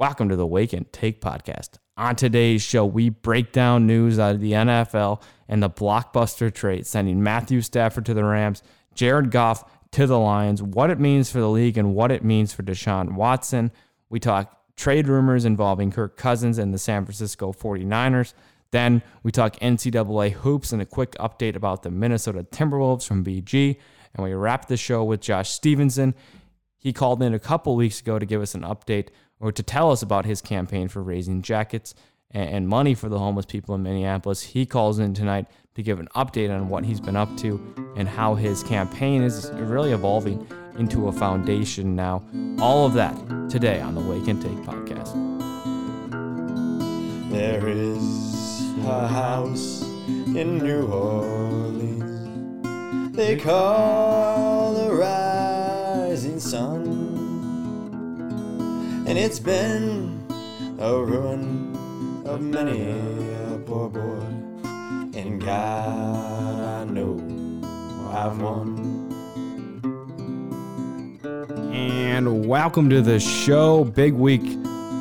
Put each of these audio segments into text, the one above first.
Welcome to the Wake and Take podcast. On today's show, we break down news out of the NFL and the blockbuster trade sending Matthew Stafford to the Rams, Jared Goff to the Lions, what it means for the league and what it means for Deshaun Watson. We talk trade rumors involving Kirk Cousins and the San Francisco 49ers. Then we talk NCAA hoops and a quick update about the Minnesota Timberwolves from BG. And we wrap the show with Josh Stevenson. He called in a couple weeks ago to give us an update or to tell us about his campaign for raising jackets and money for the homeless people in Minneapolis. He calls in tonight to give an update on what he's been up to and how his campaign is really evolving into a foundation now. All of that today on the Wake and Take podcast. There is a house in New Orleans they call the rising sun and it's been a ruin of many a poor boy. And God, I know I've won. And welcome to the show. Big week,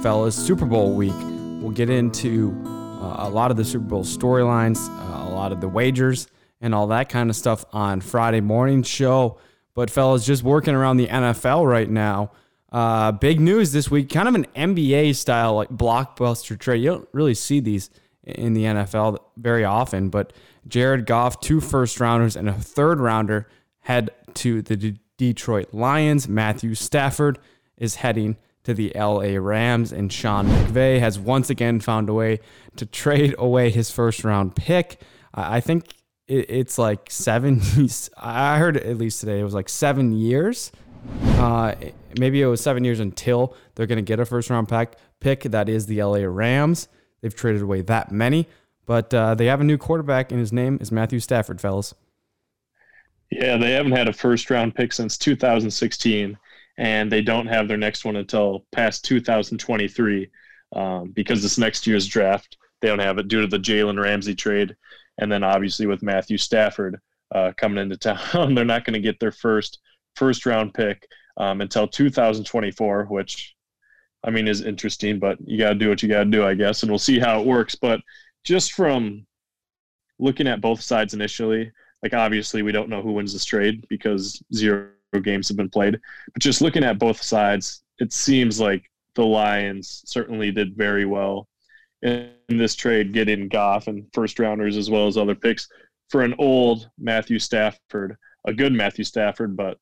fellas. Super Bowl week. We'll get into uh, a lot of the Super Bowl storylines, uh, a lot of the wagers, and all that kind of stuff on Friday morning show. But, fellas, just working around the NFL right now. Uh, big news this week, kind of an NBA style like blockbuster trade. You don't really see these in the NFL very often, but Jared Goff, two first rounders and a third rounder head to the D- Detroit Lions. Matthew Stafford is heading to the LA Rams, and Sean McVay has once again found a way to trade away his first round pick. I think it's like seven. I heard at least today it was like seven years uh, maybe it was seven years until they're going to get a first round pack pick. That is the LA Rams. They've traded away that many, but uh, they have a new quarterback, and his name is Matthew Stafford, fellas. Yeah, they haven't had a first round pick since 2016, and they don't have their next one until past 2023 um, because this next year's draft, they don't have it due to the Jalen Ramsey trade. And then obviously with Matthew Stafford uh, coming into town, they're not going to get their first first round pick um, until 2024, which I mean is interesting, but you got to do what you got to do, I guess, and we'll see how it works. But just from looking at both sides initially, like obviously we don't know who wins this trade because zero games have been played, but just looking at both sides, it seems like the Lions certainly did very well in this trade, getting Goff and first rounders as well as other picks for an old Matthew Stafford, a good Matthew Stafford, but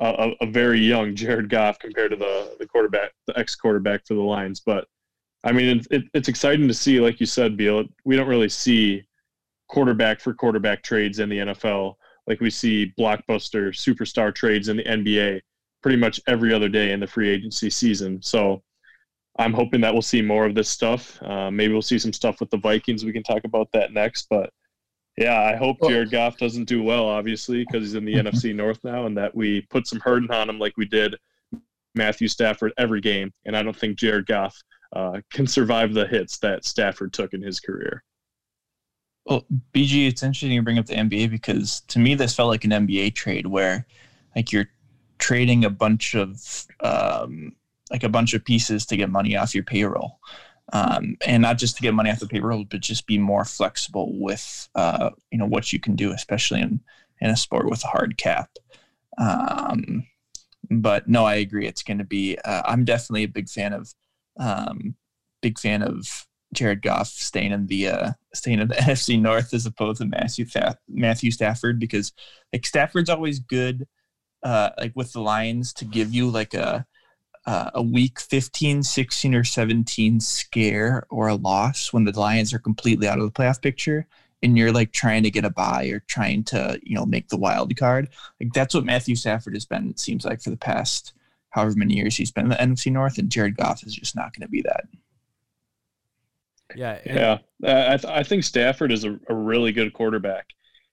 a, a, very young Jared Goff compared to the the quarterback, the ex quarterback for the Lions. But I mean, it, it, it's exciting to see, like you said, Beal. We don't really see quarterback for quarterback trades in the NFL like we see blockbuster superstar trades in the NBA pretty much every other day in the free agency season. So I'm hoping that we'll see more of this stuff. Uh, maybe we'll see some stuff with the Vikings. We can talk about that next, but yeah, I hope Jared Goff doesn't do well, obviously, because he's in the NFC North now, and that we put some hurting on him like we did Matthew Stafford every game. And I don't think Jared Goff uh, can survive the hits that Stafford took in his career. Well, BG, it's interesting you bring up the NBA because to me this felt like an NBA trade where, like, you're trading a bunch of um, like a bunch of pieces to get money off your payroll um, and not just to get money off the payroll, but just be more flexible with uh, you know what you can do, especially in in a sport with a hard cap. Um, but no, I agree. It's going to be. Uh, I'm definitely a big fan of um, big fan of Jared Goff staying in the uh, staying in the NFC North as opposed to Matthew Matthew Stafford because like Stafford's always good. Uh, like with the Lions to give you like a uh, a week 15, 16, or 17 scare or a loss when the Lions are completely out of the playoff picture and you're like trying to get a bye or trying to, you know, make the wild card. Like that's what Matthew Stafford has been, it seems like, for the past however many years he's been in the NFC North, and Jared Goff is just not going to be that. Yeah. Yeah. Uh, I, th- I think Stafford is a, a really good quarterback.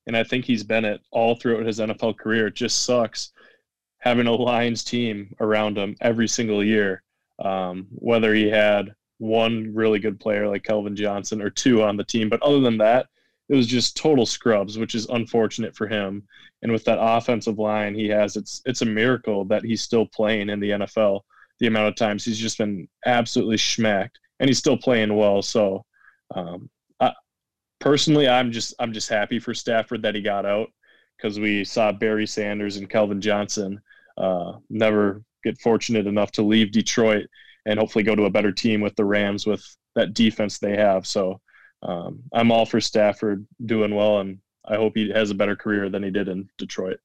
And I think he's been it all throughout his NFL career. It just sucks having a Lions team around him every single year. Um, whether he had one really good player like Calvin Johnson or two on the team, but other than that, it was just total scrubs, which is unfortunate for him. And with that offensive line he has, it's it's a miracle that he's still playing in the NFL. the amount of times he's just been absolutely smacked, and he's still playing well. So, um, I, personally, I'm just I'm just happy for Stafford that he got out because we saw Barry Sanders and Calvin Johnson uh, never get fortunate enough to leave Detroit and hopefully go to a better team with the Rams with that defense they have. So um, I'm all for Stafford doing well, and I hope he has a better career than he did in Detroit.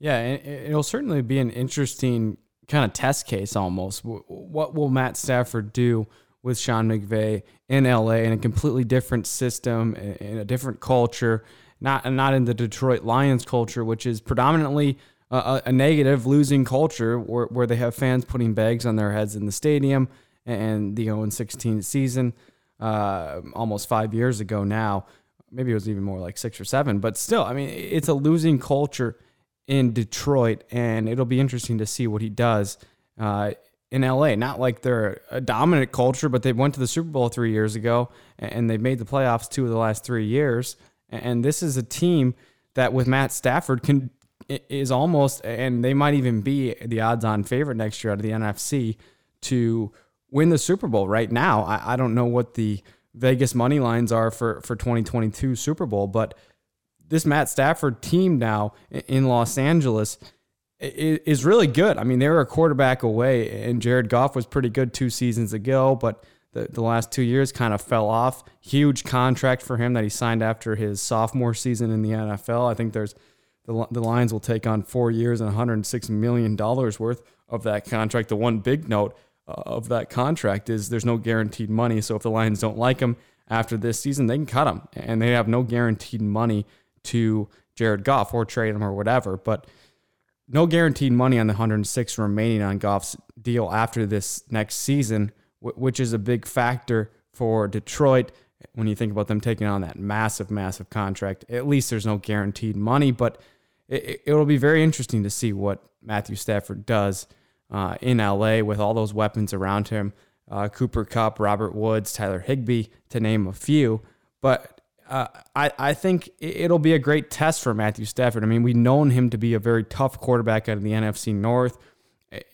Yeah, it'll certainly be an interesting kind of test case almost. What will Matt Stafford do with Sean McVay in LA in a completely different system, in a different culture, not not in the Detroit Lions culture, which is predominantly a, a negative losing culture where, where they have fans putting bags on their heads in the stadium and the 0 16 season uh, almost five years ago now. Maybe it was even more like six or seven, but still, I mean, it's a losing culture in Detroit, and it'll be interesting to see what he does uh, in LA. Not like they're a dominant culture, but they went to the Super Bowl three years ago, and they've made the playoffs two of the last three years. And this is a team that, with Matt Stafford, can is almost, and they might even be the odds-on favorite next year out of the NFC to win the Super Bowl. Right now, I, I don't know what the Vegas money lines are for for 2022 Super Bowl, but this Matt Stafford team now in Los Angeles is really good. I mean, they were a quarterback away, and Jared Goff was pretty good two seasons ago, but the, the last two years kind of fell off. Huge contract for him that he signed after his sophomore season in the NFL. I think there's the, the Lions will take on four years and $106 million worth of that contract. The one big note uh, of that contract is there's no guaranteed money. So if the Lions don't like him after this season, they can cut him, and they have no guaranteed money to Jared Goff or trade him or whatever. But no guaranteed money on the 106 remaining on Goff's deal after this next season, which is a big factor for Detroit when you think about them taking on that massive, massive contract. At least there's no guaranteed money, but it, will be very interesting to see what Matthew Stafford does uh, in LA with all those weapons around him. Uh, Cooper Kupp, Robert Woods, Tyler Higbee, to name a few. But uh, I, I think it'll be a great test for Matthew Stafford. I mean, we've known him to be a very tough quarterback out of the NFC North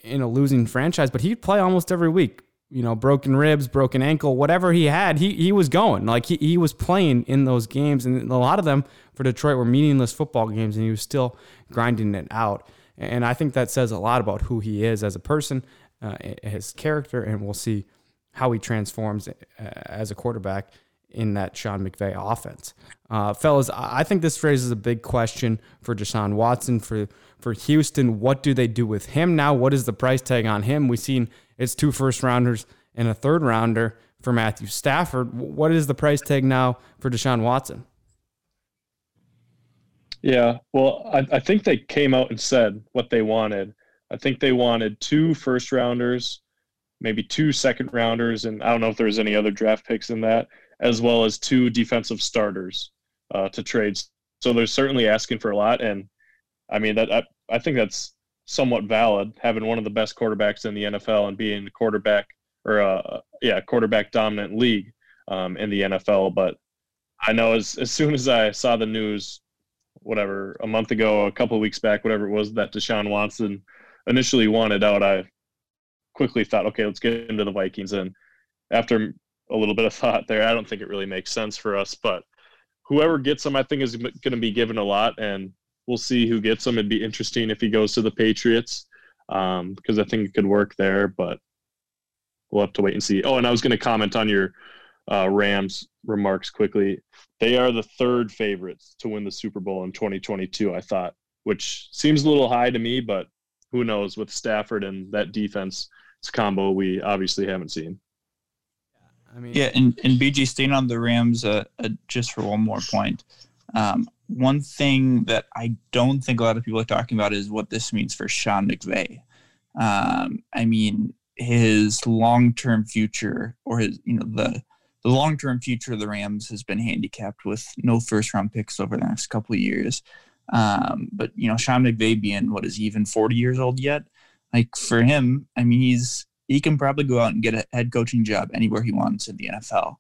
in a losing franchise, but he'd play almost every week. You know, broken ribs, broken ankle, whatever he had, he, he was going. Like he, he was playing in those games. And a lot of them for Detroit were meaningless football games, and he was still grinding it out. And I think that says a lot about who he is as a person, uh, his character, and we'll see how he transforms uh, as a quarterback in that Sean McVay offense. Uh, fellas, I think this raises a big question for Deshaun Watson for for Houston. What do they do with him now? What is the price tag on him? We've seen it's two first rounders and a third rounder for Matthew Stafford. What is the price tag now for Deshaun Watson? Yeah, well, I, I think they came out and said what they wanted. I think they wanted two first rounders, maybe two second rounders, and I don't know if there was any other draft picks in that, as well as two defensive starters uh, to trade. So they're certainly asking for a lot, and I mean that I, I think that's somewhat valid. Having one of the best quarterbacks in the NFL and being a quarterback or a yeah quarterback dominant league um, in the NFL, but I know as as soon as I saw the news whatever a month ago, a couple of weeks back, whatever it was that Deshaun Watson initially wanted out, I quickly thought, okay, let's get into the Vikings. And after a little bit of thought there, I don't think it really makes sense for us. But whoever gets him, I think is going to be given a lot, and we'll see who gets him. It'd be interesting if he goes to the Patriots um, because I think it could work there, but we'll have to wait and see. Oh, and I was going to comment on your uh, Rams remarks quickly. They are the third favorites to win the Super Bowl in 2022, I thought, which seems a little high to me, but who knows with Stafford and that defense It's a combo we obviously haven't seen. I mean, yeah, and, and BG staying on the Rams uh, uh, just for one more point. Um, one thing that I don't think a lot of people are talking about is what this means for Sean McVay. Um, I mean, his long-term future or his, you know, the the long term future of the Rams has been handicapped with no first round picks over the next couple of years. Um, but you know, Sean McVay being what is he even 40 years old yet? Like for him, I mean, he's he can probably go out and get a head coaching job anywhere he wants in the NFL.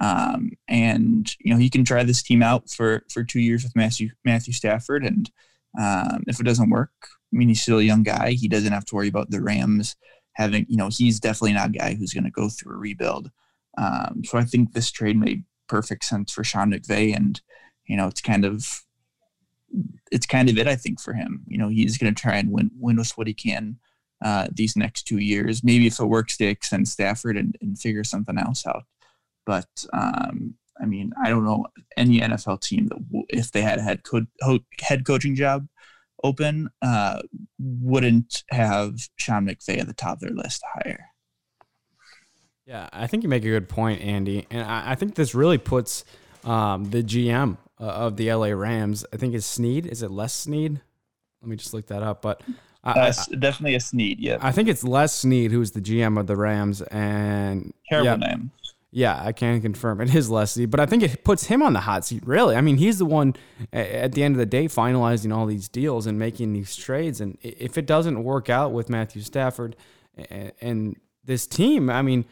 Um, and you know, he can try this team out for for two years with Matthew Matthew Stafford, and um, if it doesn't work, I mean, he's still a young guy. He doesn't have to worry about the Rams having, you know, he's definitely not a guy who's going to go through a rebuild. Um, so I think this trade made perfect sense for Sean McVay, and you know, it's kind of it's kind of it. I think for him, you know, he's going to try and win win with what he can uh, these next two years. Maybe if it works to extend Stafford and, and figure something else out. But um, I mean, I don't know any NFL team that w- if they had a head co- ho- head coaching job open uh, wouldn't have Sean McVay at the top of their list higher. Yeah, I think you make a good point, Andy, and I, I think this really puts um, the GM uh, of the LA Rams. I think it's Snead. Is it Les Snead? Let me just look that up. But I, Uh, s- definitely a Snead. Yeah, I, I think it's Les Snead who's the GM of the Rams, and terrible yeah, name. Yeah, I can confirm it is Leslie, but I think it puts him on the hot seat. Really, I mean, he's the one at the end of the day finalizing all these deals and making these trades. And if it doesn't work out with Matthew Stafford and, this team, I mean,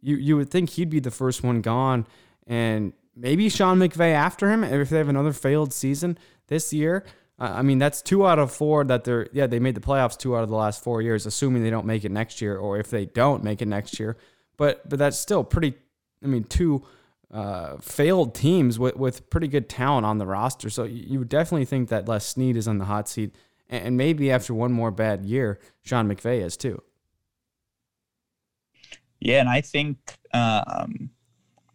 you you would think he'd be the first one gone, and maybe Sean McVay after him if they have another failed season this year. Uh, I mean, that's two out of four that they're yeah they made the playoffs two out of the last four years, assuming they don't make it next year, or if they don't make it next year. But but that's still pretty I mean, two uh, failed teams with, with pretty good talent on the roster. So you would definitely think that Les Snead is on the hot seat. And and maybe after one more bad year, Sean McVay is too. Yeah, and I think um,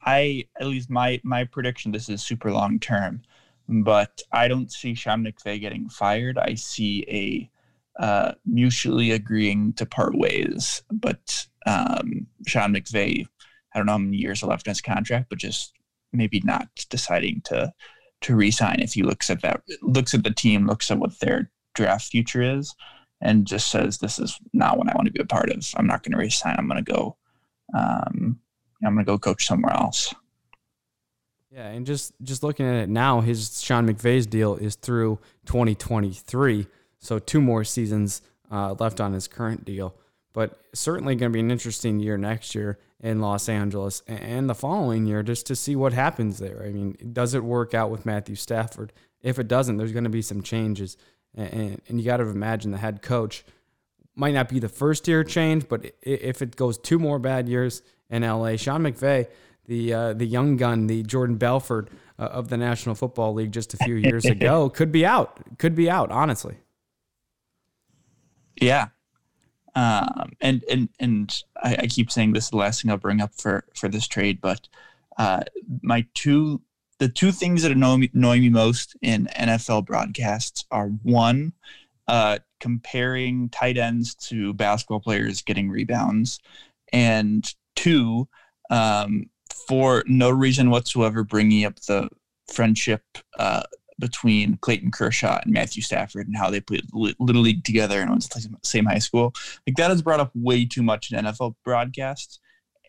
I at least my my prediction. This is super long term, but I don't see Sean McVay getting fired. I see a uh, mutually agreeing to part ways. But um, Sean McVay, I don't know how many years are left in his contract, but just maybe not deciding to to resign if he looks at that looks at the team, looks at what their draft future is, and just says this is not what I want to be a part of. I'm not going to resign. I'm going to go um, I'm going to go coach somewhere else. Yeah, and just just looking at it now, his Sean McVay's deal is through 2023, so two more seasons uh, left on his current deal. But certainly going to be an interesting year next year in Los Angeles and the following year, just to see what happens there. I mean, does it work out with Matthew Stafford? If it doesn't, there's going to be some changes, and, and, you got to imagine the head coach might not be the first year change, but if it goes two more bad years in LA, Sean McVay, the uh, the young gun, the Jordan Belfort uh, of the National Football League just a few years ago, could be out. Could be out, honestly. Yeah. Um, and and and I, I keep saying this is the last thing I'll bring up for for this trade, but uh, my two the two things that annoy me, annoy me most in NFL broadcasts are one, uh, comparing tight ends to basketball players getting rebounds, and two, um, for no reason whatsoever, bringing up the friendship uh, between Clayton Kershaw and Matthew Stafford and how they played li- little league together and went to the same high school. Like that is brought up way too much in NFL broadcasts,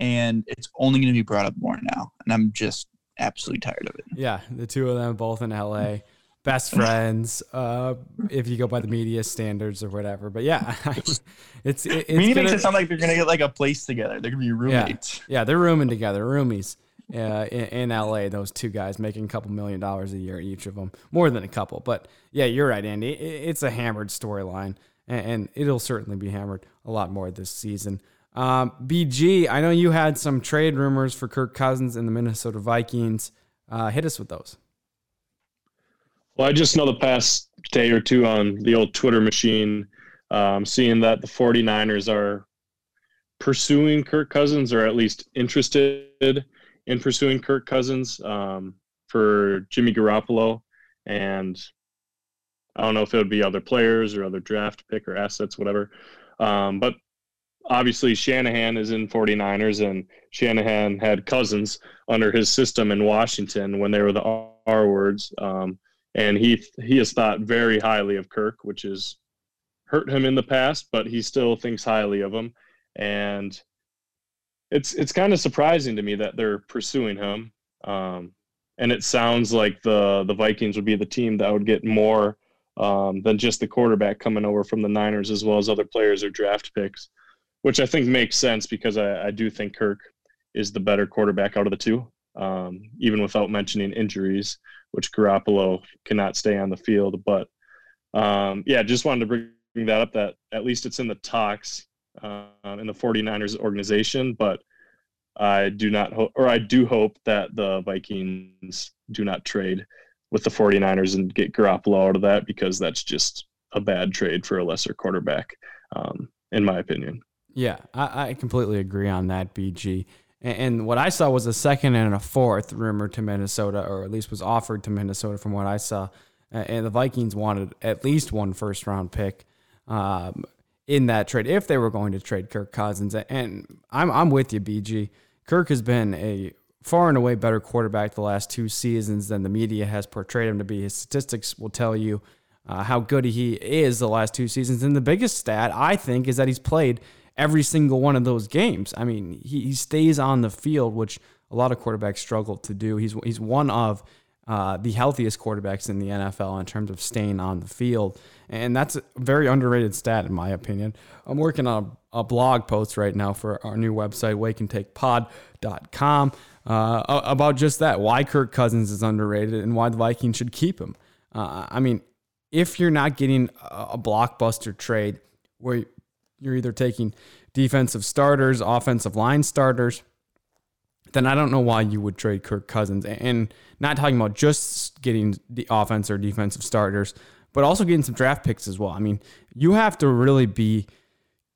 and it's only going to be brought up more now. And I'm just absolutely tired of it. Yeah, the two of them both in LA, best friends. Uh, if you go by the media standards or whatever, but yeah, it's it, it's Meaning gonna- makes it sound like they're going to get like a place together. They're going to be roommates. Yeah, they're rooming together, roomies in, in LA. Those two guys making a couple million dollars a year each of them, more than a couple. But yeah, you're right, Andy. It, it's a hammered storyline, and, and it'll certainly be hammered a lot more this season. Um, BG, I know you had some trade rumors for Kirk Cousins and the Minnesota Vikings. Uh, hit us with those. Well, I just know the past day or two on the old Twitter machine, um, seeing that the 49ers are pursuing Kirk Cousins or at least interested in pursuing Kirk Cousins um, for Jimmy Garoppolo. And I don't know if it would be other players or other draft pick or assets, whatever. Um, but obviously, Shanahan is in 49ers, and Shanahan had Cousins under his system in Washington when they were the R words. Um, and he he has thought very highly of Kirk, which has hurt him in the past, but he still thinks highly of him. And it's it's kind of surprising to me that they're pursuing him. Um, and it sounds like the the Vikings would be the team that would get more um, than just the quarterback coming over from the Niners, as well as other players or draft picks, which I think makes sense because I, I do think Kirk is the better quarterback out of the two, um, even without mentioning injuries which Garoppolo cannot stay on the field. But um, yeah, just wanted to bring that up. That at least it's in the talks. Uh, in the 49ers organization, but I do not hope, or I do hope that the Vikings do not trade with the 49ers and get Garoppolo out of that because that's just a bad trade for a lesser quarterback, um, in my opinion. Yeah, I, I, completely agree on that, BG. And, and, what I saw was a second and a fourth rumored to Minnesota, or at least was offered to Minnesota from what I saw. And the Vikings wanted at least one first round pick. Um, in that trade if they were going to trade Kirk Cousins. And I'm I'm with you, BG. Kirk has been a far and away better quarterback the last two seasons than the media has portrayed him to be. His statistics will tell you uh, how good he is the last two seasons. And the biggest stat, I think, is that he's played every single one of those games. I mean, he, he stays on the field, which a lot of quarterbacks struggle to do. He's, he's one of uh, the healthiest quarterbacks in the NFL in terms of staying on the field. And that's a very underrated stat, in my opinion. I'm working on a, a blog post right now for our new website, wakeandtakepod.com, uh, about just that why Kirk Cousins is underrated and why the Vikings should keep him. Uh, I mean, if you're not getting a blockbuster trade where you're either taking defensive starters, offensive line starters, then I don't know why you would trade Kirk Cousins. And not talking about just getting the offense or defensive starters, but also getting some draft picks as well. I mean, you have to really be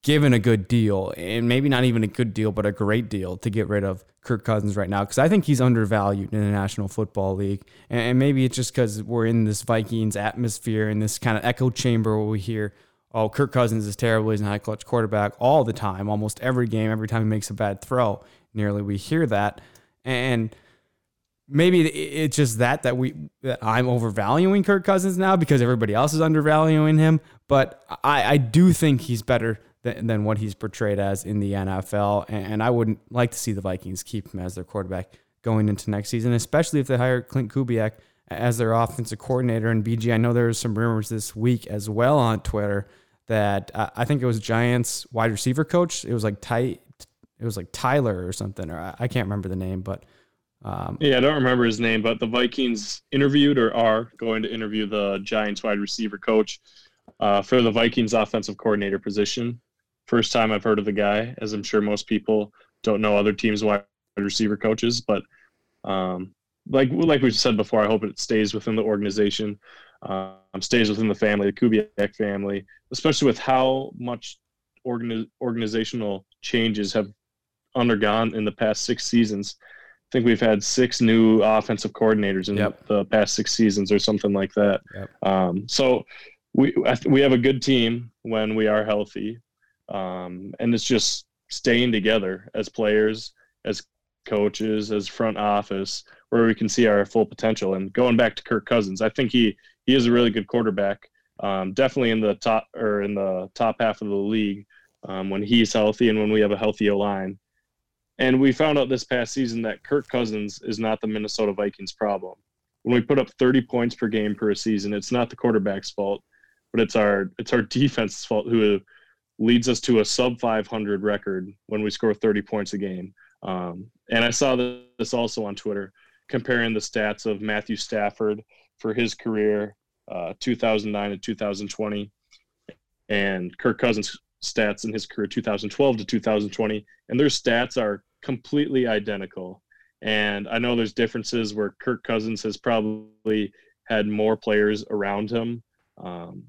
given a good deal, and maybe not even a good deal, but a great deal to get rid of Kirk Cousins right now because I think he's undervalued in the National Football League. And, maybe it's just because we're in this Vikings atmosphere and this kind of echo chamber where we hear, oh, Kirk Cousins is terrible. He's a high clutch quarterback all the time, almost every game, every time he makes a bad throw. Nearly we hear that. And maybe it's just that that we that I'm overvaluing Kirk Cousins now because everybody else is undervaluing him. But I, I do think he's better than, than what he's portrayed as in the NFL, and I wouldn't like to see the Vikings keep him as their quarterback going into next season, especially if they hire Klint Kubiak as their offensive coordinator. And BG, I know there was some rumors this week as well on Twitter that uh, I think it was Giants wide receiver coach. It was like Ty, it was like Tyler or something, or I, I can't remember the name, but um, yeah, I don't remember his name, but the Vikings interviewed or are going to interview the Giants wide receiver coach uh, for the Vikings offensive coordinator position. First time I've heard of the guy, as I'm sure most people don't know other teams' wide receiver coaches. But um, like like we said before, I hope it stays within the organization, um, stays within the family, the Kubiak family, especially with how much organi- organizational changes have undergone in the past six seasons I think we've had six new offensive coordinators in yep. the past six seasons or something like that. Yep. Um, so we we have a good team when we are healthy, um, and it's just staying together as players, as coaches, as front office, where we can see our full potential. And going back to Kirk Cousins, I think he he is a really good quarterback. Um, definitely in the top or in the top half of the league um, when he's healthy and when we have a healthy line. And we found out this past season that Kirk Cousins is not the Minnesota Vikings problem. When we put up 30 points per game per season, it's not the quarterback's fault, but it's our it's our defense's fault who leads us to a sub 500 record when we score 30 points a game. Um, and I saw this also on Twitter, comparing the stats of Matthew Stafford for his career, uh, 2009 to 2020, and Kirk Cousins' stats in his career, 2012 to 2020, and their stats are completely identical. And I know there's differences where Kirk Cousins has probably had more players around him, um,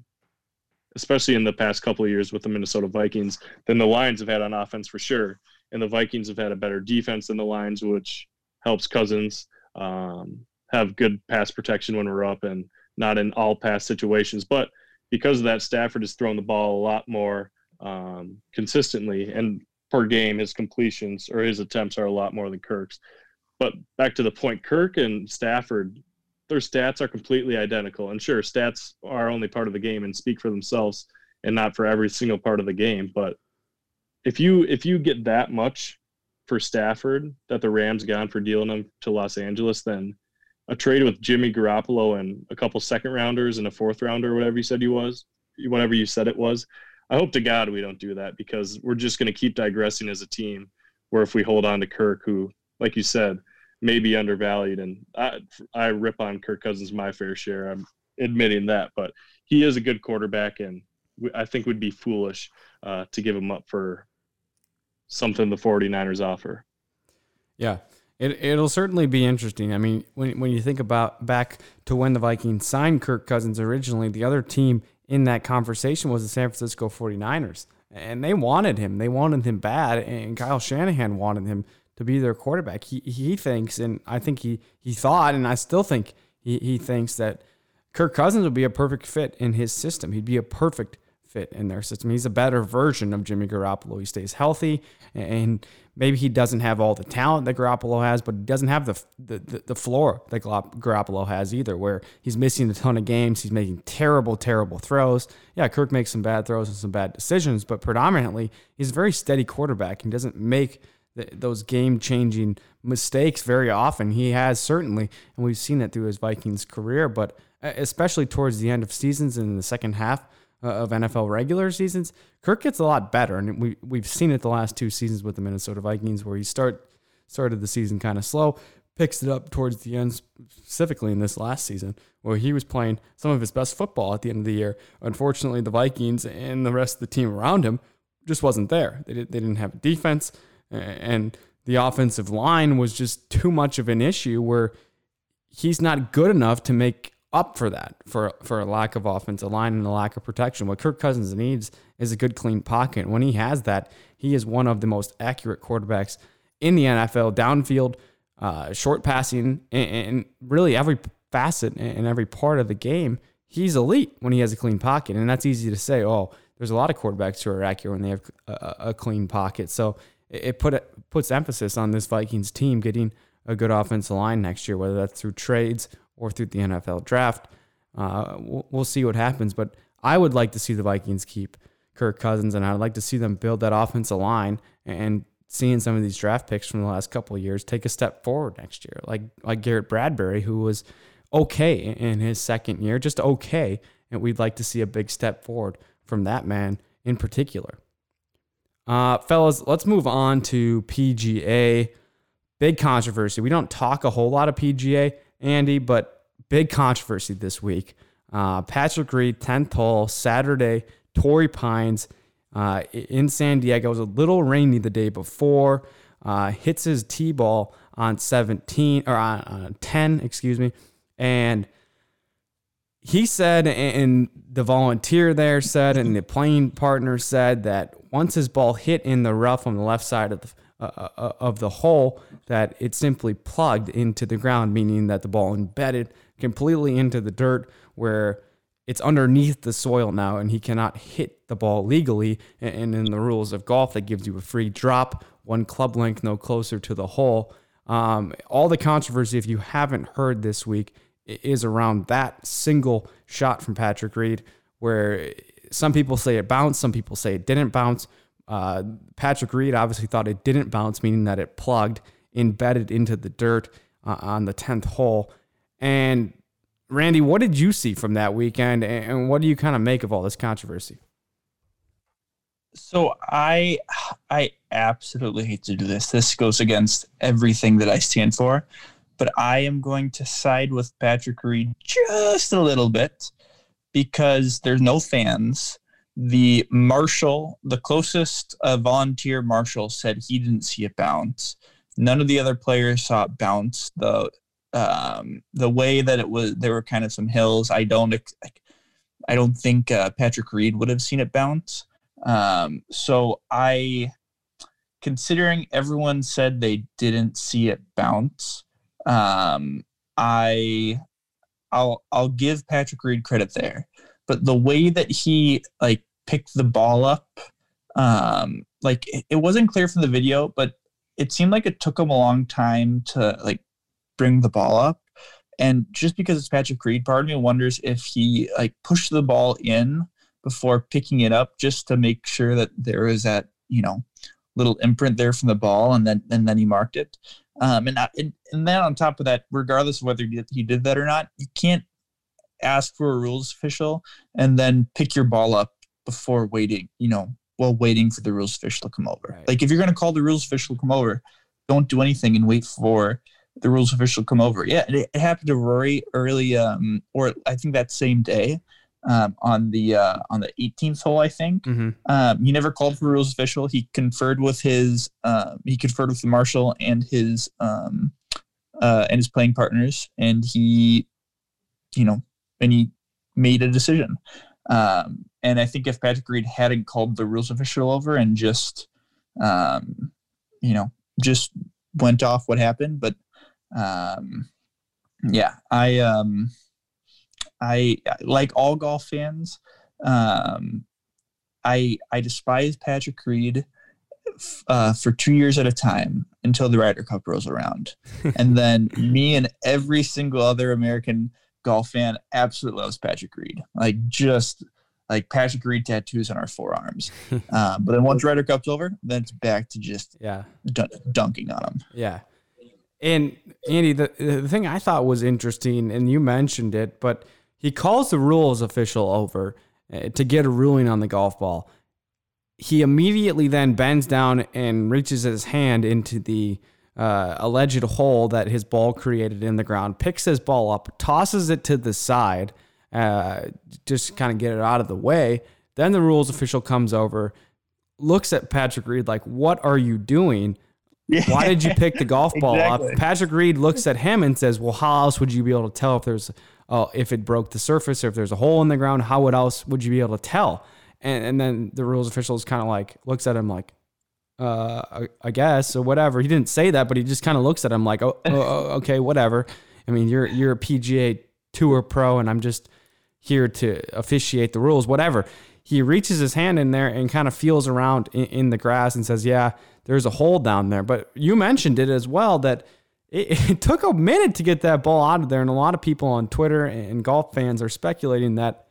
especially in the past couple of years with the Minnesota Vikings, than the Lions have had on offense for sure. And the Vikings have had a better defense than the Lions, which helps Cousins um, have good pass protection when we're up and not in all pass situations. But because of that, Stafford has thrown the ball a lot more um, consistently. And per game, his completions or his attempts are a lot more than Kirk's. But back to the point, Kirk and Stafford, their stats are completely identical. And sure, stats are only part of the game and speak for themselves and not for every single part of the game. But if you if you get that much for Stafford that the Rams gone for dealing him to Los Angeles, then a trade with Jimmy Garoppolo and a couple second rounders and a fourth rounder, whatever you said he was, whatever you said it was, I hope to God we don't do that because we're just going to keep digressing as a team. Where if we hold on to Kirk, who, like you said, may be undervalued, and I, I rip on Kirk Cousins my fair share. I'm admitting that, but he is a good quarterback, and I think would be foolish uh, to give him up for something the 49ers offer. Yeah. It, it'll certainly be interesting. I mean, when, when you think about back to when the Vikings signed Kirk Cousins originally, the other team in that conversation was the San Francisco 49ers. And they wanted him. They wanted him bad. And Kyle Shanahan wanted him to be their quarterback. He, he thinks, and I think he, he thought, and I still think he, he thinks that Kirk Cousins would be a perfect fit in his system. He'd be a perfect fit in their system. He's a better version of Jimmy Garoppolo. He stays healthy, and maybe he doesn't have all the talent that Garoppolo has, but he doesn't have the the, the floor that Garoppolo has either, where he's missing a ton of games. He's making terrible, terrible throws. Yeah, Kirk makes some bad throws and some bad decisions, but predominantly he's a very steady quarterback. He doesn't make those game changing mistakes very often. He has certainly, and we've seen it through his Vikings career, but especially towards the end of seasons and in the second half Uh, of NFL regular seasons, Kirk gets a lot better, and we we've seen it the last two seasons with the Minnesota Vikings, where he start started the season kind of slow, picks it up towards the end, specifically in this last season, where he was playing some of his best football at the end of the year. Unfortunately, the Vikings and the rest of the team around him just wasn't there. They, did, they didn't have a defense, and the offensive line was just too much of an issue where he's not good enough to make up for that, for for a lack of offensive line and a lack of protection. What Kirk Cousins needs is a good, clean pocket. When he has that, he is one of the most accurate quarterbacks in the NFL, downfield, uh, short passing, and, and, really every facet and every part of the game. He's elite when he has a clean pocket, and that's easy to say. Oh, there's a lot of quarterbacks who are accurate when they have a, a clean pocket. So it, put it puts emphasis on this Vikings team getting a good offensive line next year, whether that's through trades or through the NFL draft. Uh, we'll, we'll, see what happens, but I would like to see the Vikings keep Kirk Cousins, and I'd like to see them build that offensive line and seeing some of these draft picks from the last couple of years take a step forward next year, like like Garrett Bradbury, who was okay in his second year, just okay, and we'd like to see a big step forward from that man in particular. Uh, fellas, let's move on to PGA. Big controversy. We don't talk a whole lot of PGA, Andy, but big controversy this week. Uh, Patrick Reed, 10th hole, Saturday, Torrey Pines uh, in San Diego. It was a little rainy the day before. Uh, hits his tee ball on 17 or on, on 10, excuse me. And he said, and the volunteer there said, and the playing partner said that once his ball hit in the rough on the left side of the uh, uh, of the hole that it simply plugged into the ground, meaning that the ball embedded completely into the dirt where it's underneath the soil now and he cannot hit the ball legally. And in the rules of golf, that gives you a free drop, one club length no closer to the hole. Um, all the controversy, if you haven't heard this week, is around that single shot from Patrick Reed, where some people say it bounced, some people say it didn't bounce. Uh, Patrick Reed obviously thought it didn't bounce, meaning that it plugged, embedded into the dirt uh, on the 10th hole. And Randy, what did you see from that weekend, and what do you kind of make of all this controversy? So I I absolutely hate to do this. This goes against everything that I stand for, but I am going to side with Patrick Reed just a little bit because there's no fans the marshal, the closest uh, volunteer marshal, said he didn't see it bounce. None of the other players saw it bounce. The um, the way that it was, there were kind of some hills. I don't, I don't think uh, Patrick Reed would have seen it bounce. Um, so I, considering everyone said they didn't see it bounce, um, I, I'll I'll give Patrick Reed credit there but the way that he like picked the ball up, um, like it, it wasn't clear from the video, but it seemed like it took him a long time to like bring the ball up. And just because it's Patrick Reed, part of me wonders if he like pushed the ball in before picking it up just to make sure that there was that, you know, little imprint there from the ball and then and then he marked it. Um, and, and and then on top of that, regardless of whether he did that or not, you can't ask for a rules official and then pick your ball up before waiting, you know, while waiting for the rules official to come over. Right. Like if you're going to call the rules official to come over, don't do anything and wait for the rules official to come over. Yeah, it, it happened to Rory early, um, or I think that same day. um, on the uh, on the 18th hole, I think. Mm-hmm. Um, he never called for a rules official. He conferred with his uh, he conferred with the marshal and his um, uh, and his playing partners, and he, you know, and he made a decision. Um, and I think if Patrick Reed hadn't called the rules official over and just, um, you know, just went off what happened, but um, yeah, I um, I like all golf fans. Um, I I despise Patrick Reed uh, for two years at a time until the Ryder Cup rolls around, and then me and every single other American golf fan absolutely loves Patrick Reed. Like just like Patrick Reed tattoos on our forearms. um, but then once Ryder Cup's over, then it's back to just Yeah. dun- dunking on him. Yeah. And Andy, the, the thing I thought was interesting, and you mentioned it, but he calls the rules official over uh, to get a ruling on the golf ball. He immediately then bends down and reaches his hand into the uh, alleged hole that his ball created in the ground, picks his ball up, tosses it to the side, uh, just kind of get it out of the way. Then the rules official comes over, looks at Patrick Reed like, "What are you doing?" Why did you pick the golf ball Exactly. up? Patrick Reed looks at him and says, "Well, how else would you be able to tell if there's, uh, if it broke the surface or if there's a hole in the ground? How would else would you be able to tell?" And and then the rules official is kind of like looks at him like, uh, I, I guess or whatever. He didn't say that, but he just kind of looks at him like, oh, oh, oh, okay, whatever. I mean, you're you're a PGA Tour pro, and I'm just here to officiate the rules, whatever. He reaches his hand in there and kind of feels around in, in the grass and says, "Yeah, there's a hole down there." But you mentioned it as well that it, it took a minute to get that ball out of there, and a lot of people on Twitter and golf fans are speculating that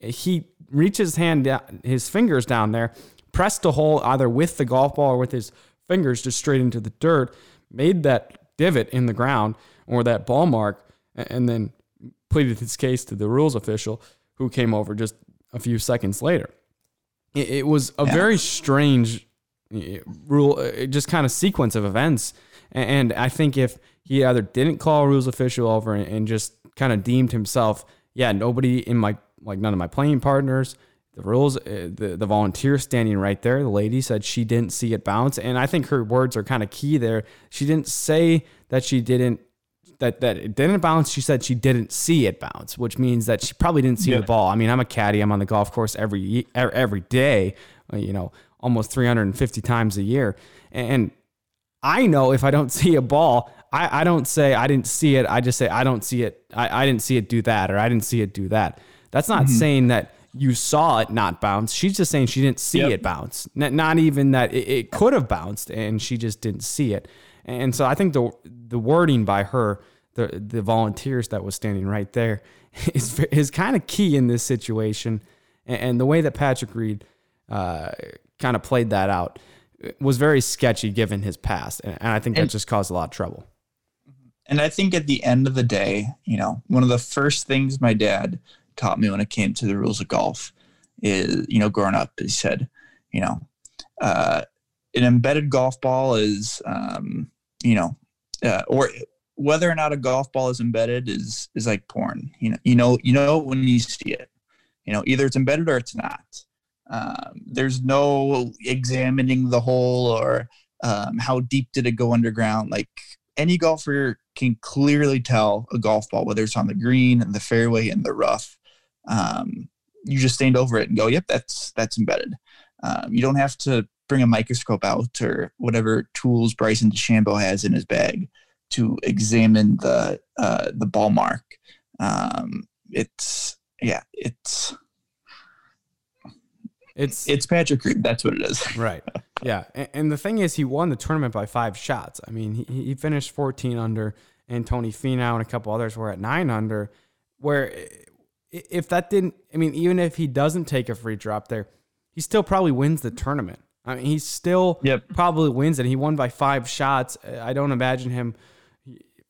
he reaches his hand down, his fingers down there, pressed a hole either with the golf ball or with his fingers just straight into the dirt, made that divot in the ground or that ball mark, and then pleaded his case to the rules official who came over just a few seconds later. It, it was a very strange uh, rule, uh, just kind of sequence of events. And I think if he either didn't call a rules official over and just kind of deemed himself, yeah, nobody in my, like none of my playing partners, the rules, uh, the, the volunteer standing right there, the lady said she didn't see it bounce. And I think her words are kind of key there. She didn't say that she didn't that that it didn't bounce. She said she didn't see it bounce, which means that she probably didn't see Yeah. the ball. I mean, I'm a caddy. I'm on the golf course every er- every day. uh, You know, almost 350 times a year, and I know if I don't see a ball, I, I don't say I didn't see it. I just say I don't see it. I, I didn't see it do that, or I didn't see it do that. That's not saying that you saw it not bounce. She's just saying she didn't see Yep. it bounce. Not even that it, it could have bounced and she just didn't see it. And so I think the the wording by her, the the volunteers that was standing right there, is is kind of key in this situation. And, and the way that Patrick Reed uh, kind of played that out was very sketchy given his past, and, and I think that And- just caused a lot of trouble. And I think at the end of the day, you know, one of the first things my dad taught me when it came to the rules of golf is, you know, growing up, he said, you know, uh, an embedded golf ball is, um, you know, uh, or whether or not a golf ball is embedded is is like porn. You know, you know, you know when you see it. You know, either it's embedded or it's not. Um, there's no examining the hole or um, how deep did it go underground. Like any golfer can clearly tell a golf ball, whether it's on the green and the fairway and the rough. Um, you just stand over it and go, "Yep, that's that's embedded." Um, you don't have to bring a microscope out or whatever tools Bryson DeChambeau has in his bag to examine the uh, the ball mark. Um, it's yeah, it's It's it's Patrick Reed. That's what it is. right, yeah. And, and the thing is, he won the tournament by five shots. I mean, he, he finished 14 under, and Tony Finau and a couple others were at nine under. Where if that didn't, I mean, even if he doesn't take a free drop there, he still probably wins the tournament. I mean, he still Yep. probably wins it. He won by five shots. I don't imagine him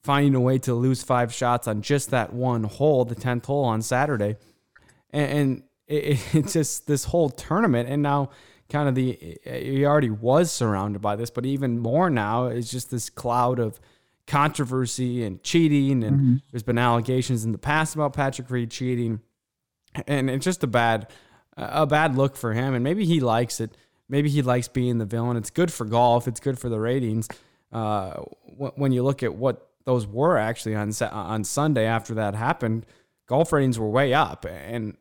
finding a way to lose five shots on just that one hole, the tenth hole on Saturday, and, and it, it's just this whole tournament. And now, kind of the he already was surrounded by this, but even more now is just this cloud of controversy and cheating. And there's been allegations in the past about Patrick Reed cheating. and it's just a bad a bad look for him. And maybe he likes it. Maybe he likes being the villain. It's good for golf. It's good for the ratings. Uh, when you look at what those were actually on on Sunday after that happened, golf ratings were way up, and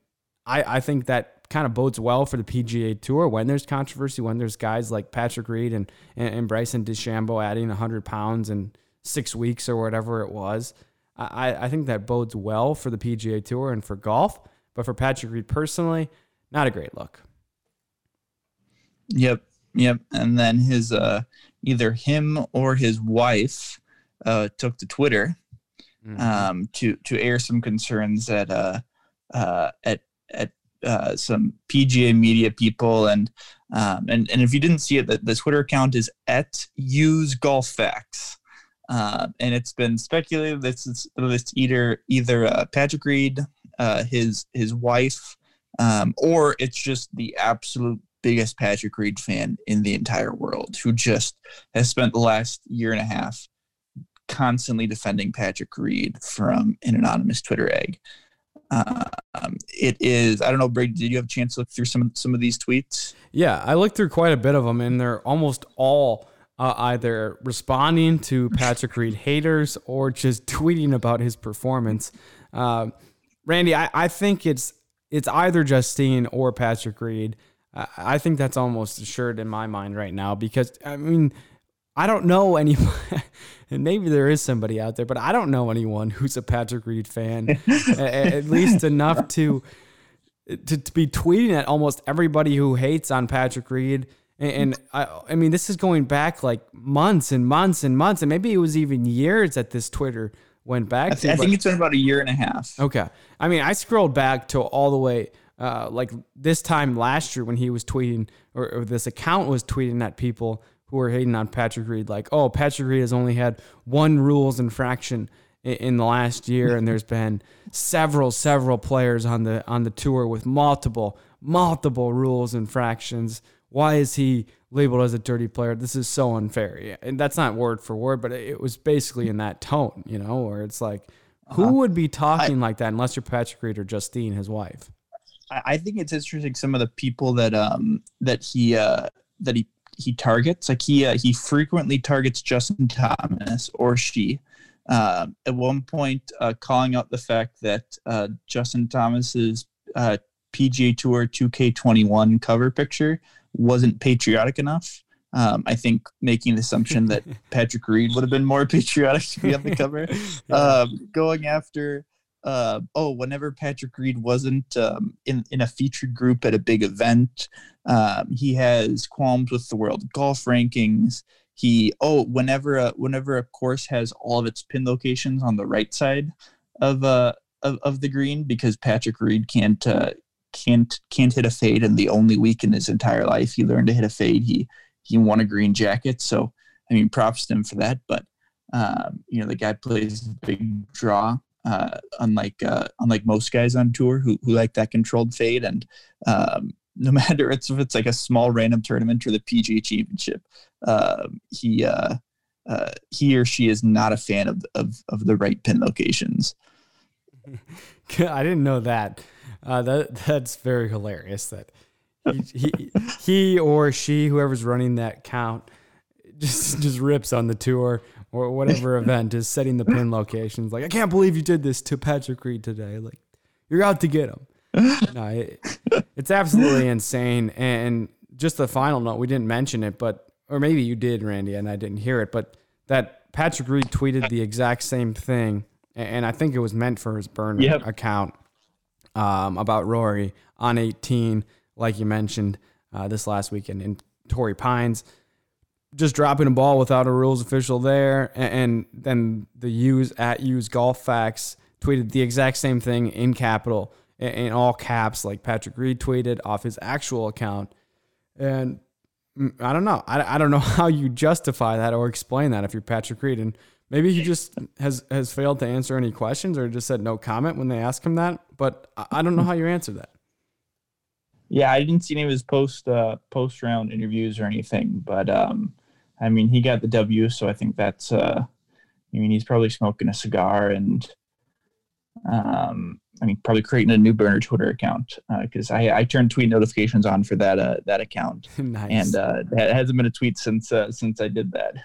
I I think that kind of bodes well for the PGA Tour when there's controversy, when there's guys like Patrick Reed and and, and Bryson DeChambeau adding 100 pounds in six weeks or whatever it was. I, I think that bodes well for the PGA Tour and for golf, but for Patrick Reed personally, not a great look. Yep, yep. And then his uh, either him or his wife uh, took to Twitter mm-hmm. um, to to air some concerns at uh, uh, at at uh, some PGA media people and um, and and if you didn't see it, the, the Twitter account is at use golf facts. Uh, and it's been speculated that it's, it's either either uh, Patrick Reed, uh, his his wife, um, or it's just the absolute biggest Patrick Reed fan in the entire world who just has spent the last year and a half constantly defending Patrick Reed from an anonymous Twitter egg. Um, it is. I don't know, Brady. Did you have a chance to look through some some of these tweets? Yeah, I looked through quite a bit of them, and they're almost all uh, either responding to Patrick Reed haters or just tweeting about his performance. Uh, Randy, I, I think it's it's either Justine or Patrick Reed. I, I think that's almost assured in my mind right now because I mean I don't know anyone, and maybe there is somebody out there, but I don't know anyone who's a Patrick Reed fan, at least enough to, to, to be tweeting at almost everybody who hates on Patrick Reed. And, and I, I mean, this is going back like months and months and months, and maybe it was even years that this Twitter went back. I, th- to, I think it's been about a year and a half. Okay, I mean, I scrolled back to all the way. Uh, like this time last year when he was tweeting or, or this account was tweeting at people who are hating on Patrick Reed, like, oh, Patrick Reed has only had one rules infraction in, in the last year, and there's been several, several players on the on the tour with multiple, multiple rules infractions. Why is he labeled as a dirty player? This is so unfair. And that's not word for word, but it was basically in that tone, you know, where it's like, who uh-huh. would be talking I, like that unless you're Patrick Reed or Justine, his wife? I think it's interesting some of the people that um that he uh that he he targets. Like he uh, he frequently targets Justin Thomas or she. Uh, at one point, uh, calling out the fact that uh, Justin Thomas's uh, PGA Tour 2K21 cover picture wasn't patriotic enough. Um, I think making the assumption that Patrick Reed would have been more patriotic to be on the cover. um, going after uh, oh, whenever Patrick Reed wasn't um, in in a featured group at a big event, um, he has qualms with the world golf rankings. He oh, whenever a, whenever a course has all of its pin locations on the right side of uh of, of the green because Patrick Reed can't uh, can't can't hit a fade, and the only week in his entire life he learned to hit a fade. He he won a green jacket, so I mean, props to him for that. But um, you know, the guy plays a big draw uh, unlike uh, unlike most guys on tour who, who like that controlled fade. And um, no matter it's, if it's like a small random tournament or the PGA Championship, uh, he uh, he or she is not a fan of, of of the right pin locations. I didn't know that. Uh, that that's very hilarious. That he, he, he or she, whoever's running that count, just just rips on the tour or whatever event is setting the pin locations. Like, I can't believe you did this to Patrick Reed today. Like, you're out to get him. no, it, it's absolutely insane. And just the final note, we didn't mention it, but or maybe you did, Randy, and I didn't hear it, but that Patrick Reed tweeted the exact same thing, and I think it was meant for his burner yep. account um, about Rory on 18, like you mentioned uh, this last weekend, in Torrey Pines just dropping a ball without a rules official there, and, and then the use at use golf facts tweeted the exact same thing in capital in, in all caps, like Patrick Reed tweeted off his actual account, and mm, I don't know, I, I don't know how you justify that or explain that if you're Patrick Reed, and maybe he just has has failed to answer any questions or just said no comment when they ask him that, but I, don't know how you answer that. Yeah, I didn't see any of his post uh, post round interviews or anything, but um, I mean, he got the W, so I think that's. Uh, I mean, he's probably smoking a cigar and Um, I mean, probably creating a new burner Twitter account because uh, I, I turned tweet notifications on for that uh, that account, nice. and uh, it hasn't been a tweet since uh, since I did that.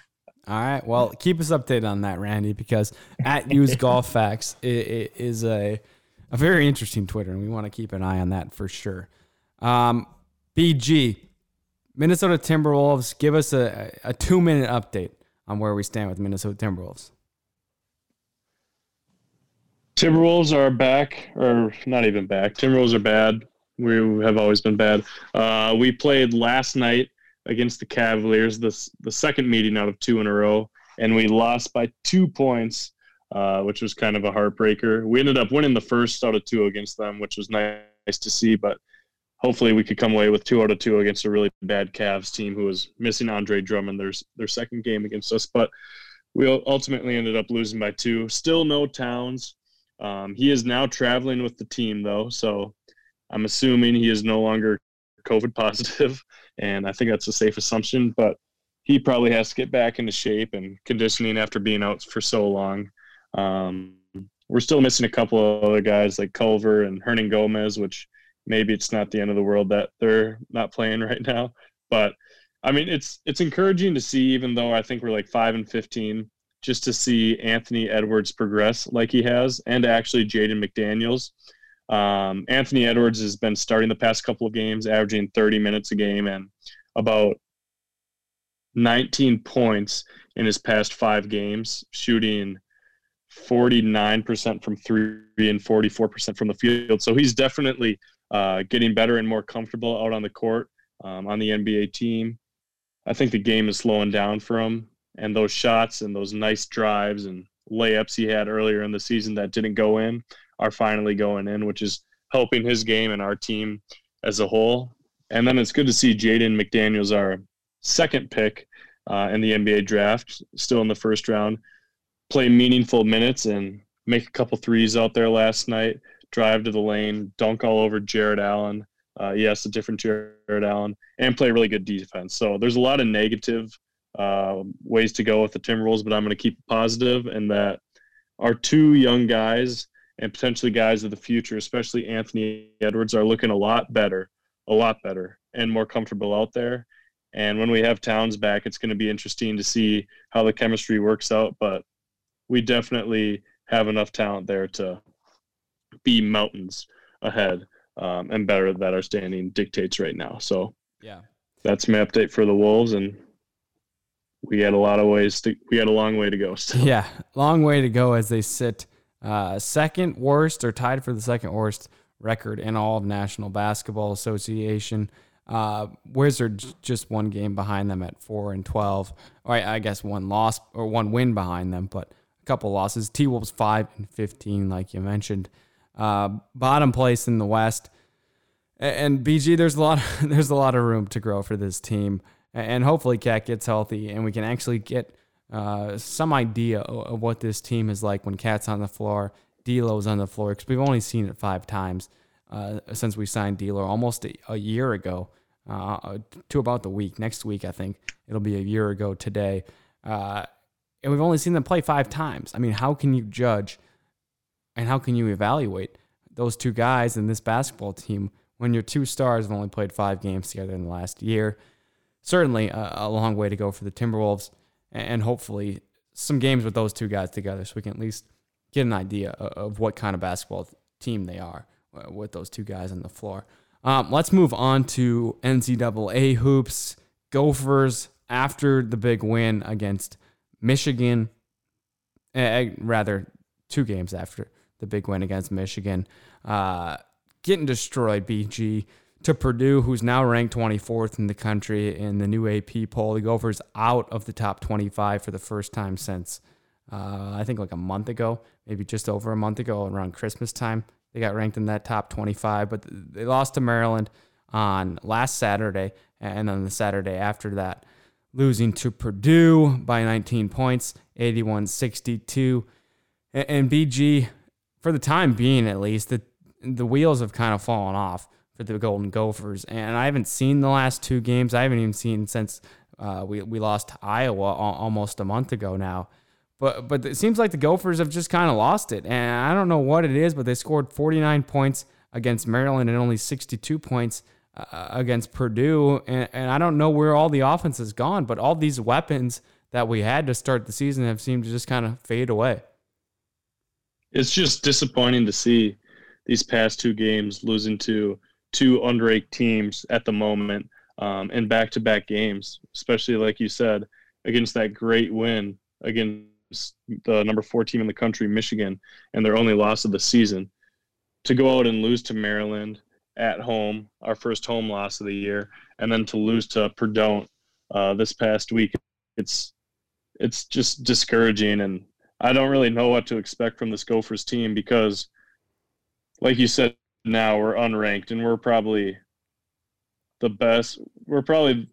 All right. Well, keep us updated on that, Randy, because at Used Golf Facts is a a very interesting Twitter, and we want to keep an eye on that for sure. Um, BG, Minnesota Timberwolves, give us a, a two minute update on where we stand with Minnesota Timberwolves. Timberwolves are back, or not even back. Timberwolves are bad. We have always been bad. Uh, we played last night against the Cavaliers, the, the second meeting out of two in a row, and we lost by two points, uh, which was kind of a heartbreaker. We ended up winning the first out of two against them, which was nice to see, but hopefully we could come away with two out of two against a really bad Cavs team who was missing Andre Drummond their, their second game against us. But we ultimately ended up losing by two. Still no Towns. Um, he is now traveling with the team, though, so I'm assuming he is no longer COVID positive, and I think that's a safe assumption. But he probably has to get back into shape and conditioning after being out for so long. Um, we're still missing a couple of other guys like Culver and Hernangomez, which maybe it's not the end of the world that they're not playing right now. But I mean, it's it's encouraging to see, even though I think we're like five and fifteen just to see Anthony Edwards progress like he has, and actually Jaden McDaniels. Um, Anthony Edwards has been starting the past couple of games, averaging 30 minutes a game and about 19 points in his past five games, shooting 49% from three and 44% from the field. So he's definitely uh, getting better and more comfortable out on the court um, on the NBA team. I think the game is slowing down for him and those shots and those nice drives and layups he had earlier in the season that didn't go in are finally going in, which is helping his game and our team as a whole. And then it's good to see Jaden McDaniels, our second pick uh, in the NBA draft, still in the first round, play meaningful minutes and make a couple threes out there last night, drive to the lane, dunk all over Jarrett Allen. Uh, yes, a different Jared Allen, and play really good defense. So there's a lot of negative uh, ways to go with the Timberwolves, but I'm going to keep it positive in that our two young guys and potentially guys of the future, especially Anthony Edwards, are looking a lot better, a lot better, and more comfortable out there. And when we have Towns back, it's going to be interesting to see how the chemistry works out. But we definitely have enough talent there to be mountains ahead um, and better that our standing dictates right now. So yeah, that's my update for the Wolves, and we had a lot of ways to we had a long way to go still. Yeah, long way to go as they sit uh, second worst or tied for the second worst record in all of National Basketball Association. Uh, Wizards just one game behind them at four and twelve. Or I, I guess one loss or one win behind them, but a couple losses. T Wolves five and fifteen, like you mentioned. Uh, bottom place in the West. And BG, there's a lot. there's a lot of room to grow for this team and hopefully Cat gets healthy and we can actually get uh, some idea of, what this team is like when Cat's on the floor, D'Lo's on the floor because we've only seen it five times uh, since we signed D'Lo almost a, a year ago uh, to about the week. Next week, I think it'll be a year ago today, uh, and we've only seen them play five times. I mean, how can you judge and how can you evaluate those two guys in this basketball team when your two stars have only played five games together in the last year? certainly a long way to go for the Timberwolves, and hopefully some games with those two guys together, so we can at least get an idea of, what kind of basketball team they are uh, with those two guys on the floor. Um, let's move on to NCAA hoops. Gophers after the big win against Michigan, uh, rather two games after the big win against Michigan, uh, getting destroyed. BG to Purdue, who's now ranked 24th in the country in the new AP poll. The Gophers out of the top 25 for the first time since uh, I think like a month ago, maybe just over a month ago, around Christmas time. They got ranked in that top 25, but they lost to Maryland on last Saturday, and then the Saturday after that, losing to Purdue by 19 points, 81 62. And BG, for the time being at least, the, the wheels have kind of fallen off for the Golden Gophers. And I haven't seen the last two games. I haven't even seen since uh, we, we lost to Iowa almost a month ago now. but but it seems like the Gophers have just kind of lost it, and I don't know what it is, but they scored 49 points against Maryland and only 62 points uh, against Purdue, and, and I don't know where all the offense has gone, but all these weapons that we had to start the season have seemed to just kind of fade away. It's just disappointing to see these past two games losing to two underranked teams at the moment um, in back-to-back games, especially like you said against that great win against the number four team in the country, Michigan, and their only loss of the season. To go out and lose to Maryland at home, our first home loss of the year, and then to lose to Purdue uh, this past week, it's it's just discouraging, and I don't really know what to expect from this Gophers team because, like you said, now we're unranked and we're probably the best. We're probably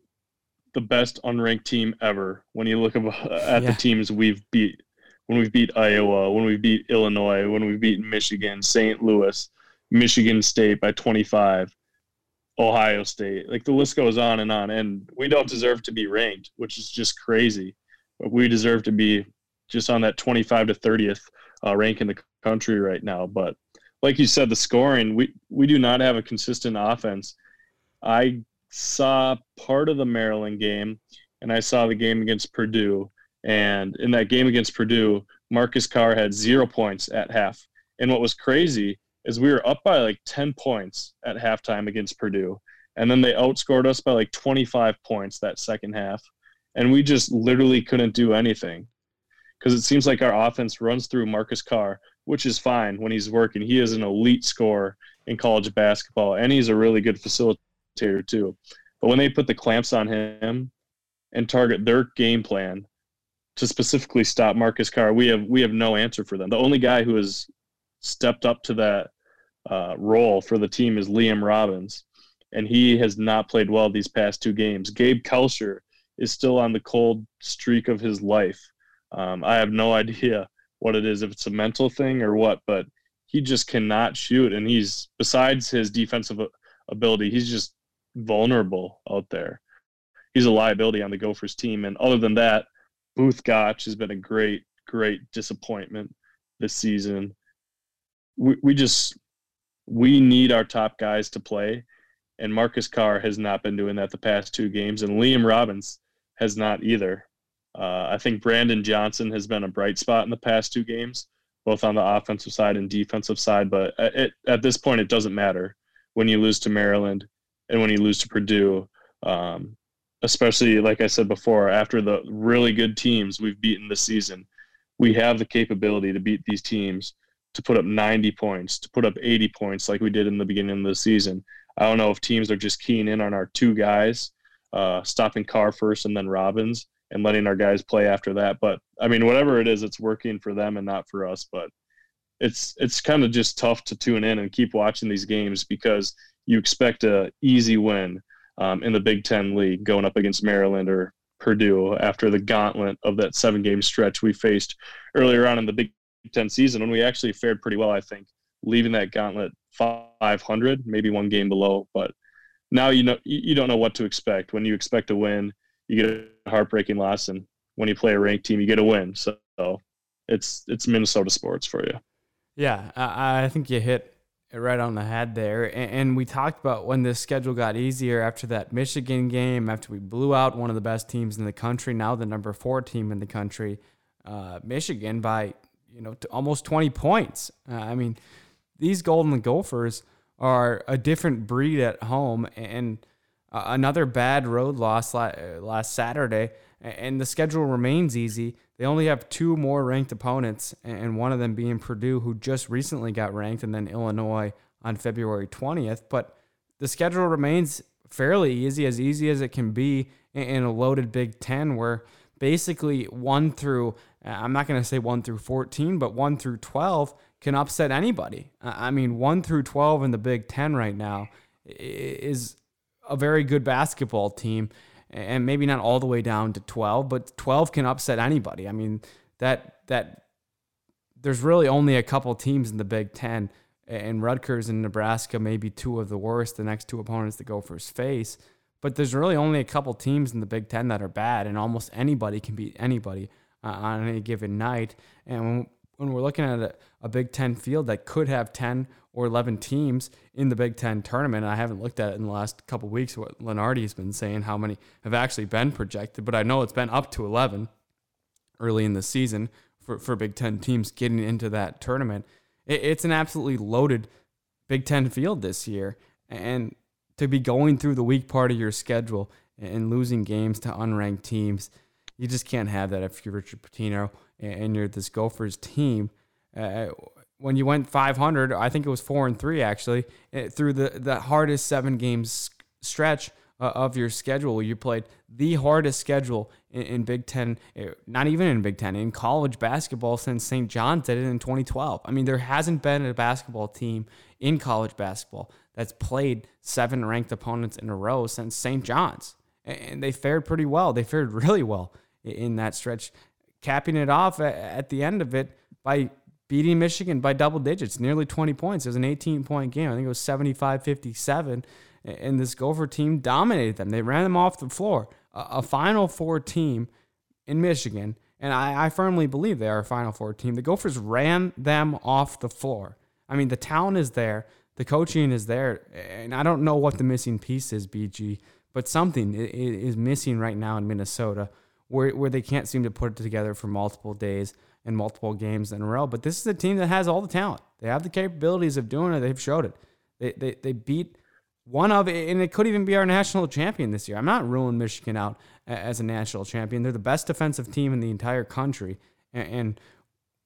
the best unranked team ever when you look at yeah. the teams we've beat. When we've beat Iowa, when we've beat Illinois, when we beat Michigan, St. Louis, Michigan State by 25, Ohio State. Like the list goes on and on. And we don't deserve to be ranked, which is just crazy. But we deserve to be just on that 25 to 30th uh, rank in the country right now. But like you said, the scoring, we, we do not have a consistent offense. I saw part of the Maryland game and I saw the game against Purdue. And in that game against Purdue, Marcus Carr had zero points at half. And what was crazy is we were up by like 10 points at halftime against Purdue. And then they outscored us by like 25 points that second half. And we just literally couldn't do anything because it seems like our offense runs through Marcus Carr, which is fine when he's working. He is an elite scorer in college basketball, and he's a really good facilitator too. But when they put the clamps on him and target their game plan to specifically stop Marcus Carr, we have we have no answer for them. The only guy who has stepped up to that uh, role for the team is Liam Robbins, and he has not played well these past two games. Gabe Kalscheur is still on the cold streak of his life. Um, I have no idea what it is, if it's a mental thing or what, but he just cannot shoot. And he's, besides his defensive ability, he's just vulnerable out there. He's a liability on the Gophers team. And other than that, Both Gach has been a great, great disappointment this season. We, we just we need our top guys to play, and Marcus Carr has not been doing that the past two games, and Liam Robbins has not either. Uh, I think Brandon Johnson has been a bright spot in the past two games, both on the offensive side and defensive side. But it, at this point, it doesn't matter when you lose to Maryland and when you lose to Purdue, um, especially like I said before, after the really good teams we've beaten this season, we have the capability to beat these teams, to put up 90 points, to put up 80 points like we did in the beginning of the season. I don't know if teams are just keying in on our two guys, uh, stopping Carr first and then Robbins, and letting our guys play after that. But I mean, whatever it is, it's working for them and not for us. But it's it's kind of just tough to tune in and keep watching these games because you expect a easy win um, in the Big Ten league going up against Maryland or Purdue after the gauntlet of that seven game stretch we faced earlier on in the Big Ten season when we actually fared pretty well, I think, leaving that gauntlet 500, maybe one game below. But now you know you don't know what to expect. When you expect a win, you get heartbreaking loss, and when you play a ranked team, you get a win. So it's it's Minnesota sports for you. Yeah, I, think you hit it right on the head there. And, and, we talked about when the schedule got easier after that Michigan game, after we blew out one of the best teams in the country, now the number four team in the country, uh, Michigan by you know almost 20 points. Uh, I mean, these Golden Gophers are a different breed at home, and uh, another bad road loss last Saturday, and the schedule remains easy. They only have two more ranked opponents, and one of them being Purdue, who just recently got ranked, and then Illinois on February 20th. But the schedule remains fairly easy, as easy as it can be in a loaded Big Ten, where basically one through, I'm not going to say one through 14, but one through 12 can upset anybody. I mean, one through 12 in the Big Ten right now is a very good basketball team and maybe not all the way down to 12, but 12 can upset anybody. I mean, that that there's really only a couple teams in the Big 10 and Rutgers and Nebraska may be two of the worst, the next two opponents the Gophers face. But there's really only a couple teams in the Big Ten that are bad, and almost anybody can beat anybody uh, on any given night. And when, we're looking at a, a Big Ten field that could have 10 or 11 teams in the Big Ten tournament, I haven't looked at it in the last couple weeks what Lunardi's been saying, how many have actually been projected, but I know it's been up to 11 early in the season for, for Big Ten teams getting into that tournament. It, it's an absolutely loaded Big Ten field this year. And to be going through the weak part of your schedule and losing games to unranked teams, you just can't have that if you're Richard Pitino and you're this Gophers team. Uh, when you went 500, I think it was four and three actually eh, through the the hardest seven games stretch uh, of your schedule. You played the hardest schedule in, in, Big Ten, eh, not even in Big Ten, in college basketball since St. John's did it in 2012. I mean, there hasn't been a basketball team in college basketball that's played seven ranked opponents in a row since St. John's. And they fared pretty well. They fared really well in that stretch, capping it off at the end of it by beating Michigan by double digits, nearly 20 points. It was an 18 point game. I think it was 75 57. And this Gopher team dominated them. They ran them off the floor. A, Final Four team in Michigan, and I, I firmly believe they are a Final Four team. The Gophers ran them off the floor. I mean, the talent is there, the coaching is there, and I don't know what the missing piece is, BG, but something is missing right now in Minnesota where, where they can't seem to put it together for multiple days and multiple games in a row. But this is a team that has all the talent. They have the capabilities of doing it. They've showed it. They, they, they beat one of, it, and it could even be our national champion this year. I'm not ruling Michigan out as a national champion. They're the best defensive team in the entire country. And, and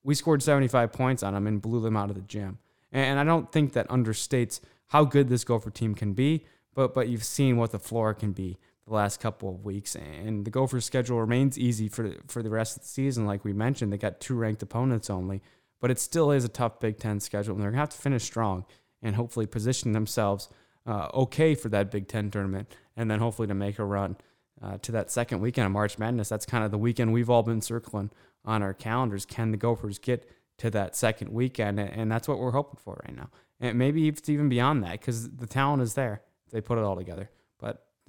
we scored 75 points on them and blew them out of the gym. And I don't think that understates how good this Gopher team can be, but, but you've seen what the floor can be the last couple of weeks. And the Gophers' schedule remains easy for for the rest of the season. Like we mentioned, they got two ranked opponents only, but it still is a tough Big Ten schedule, and they're gonna have to finish strong and hopefully position themselves uh, okay for that Big Ten tournament, and then hopefully to make a run uh, to that second weekend of March Madness. That's kind of the weekend we've all been circling on our calendars. Can the Gophers get to that second weekend? And that's what we're hoping for right now. And maybe it's even beyond that because the talent is there. They put it all together.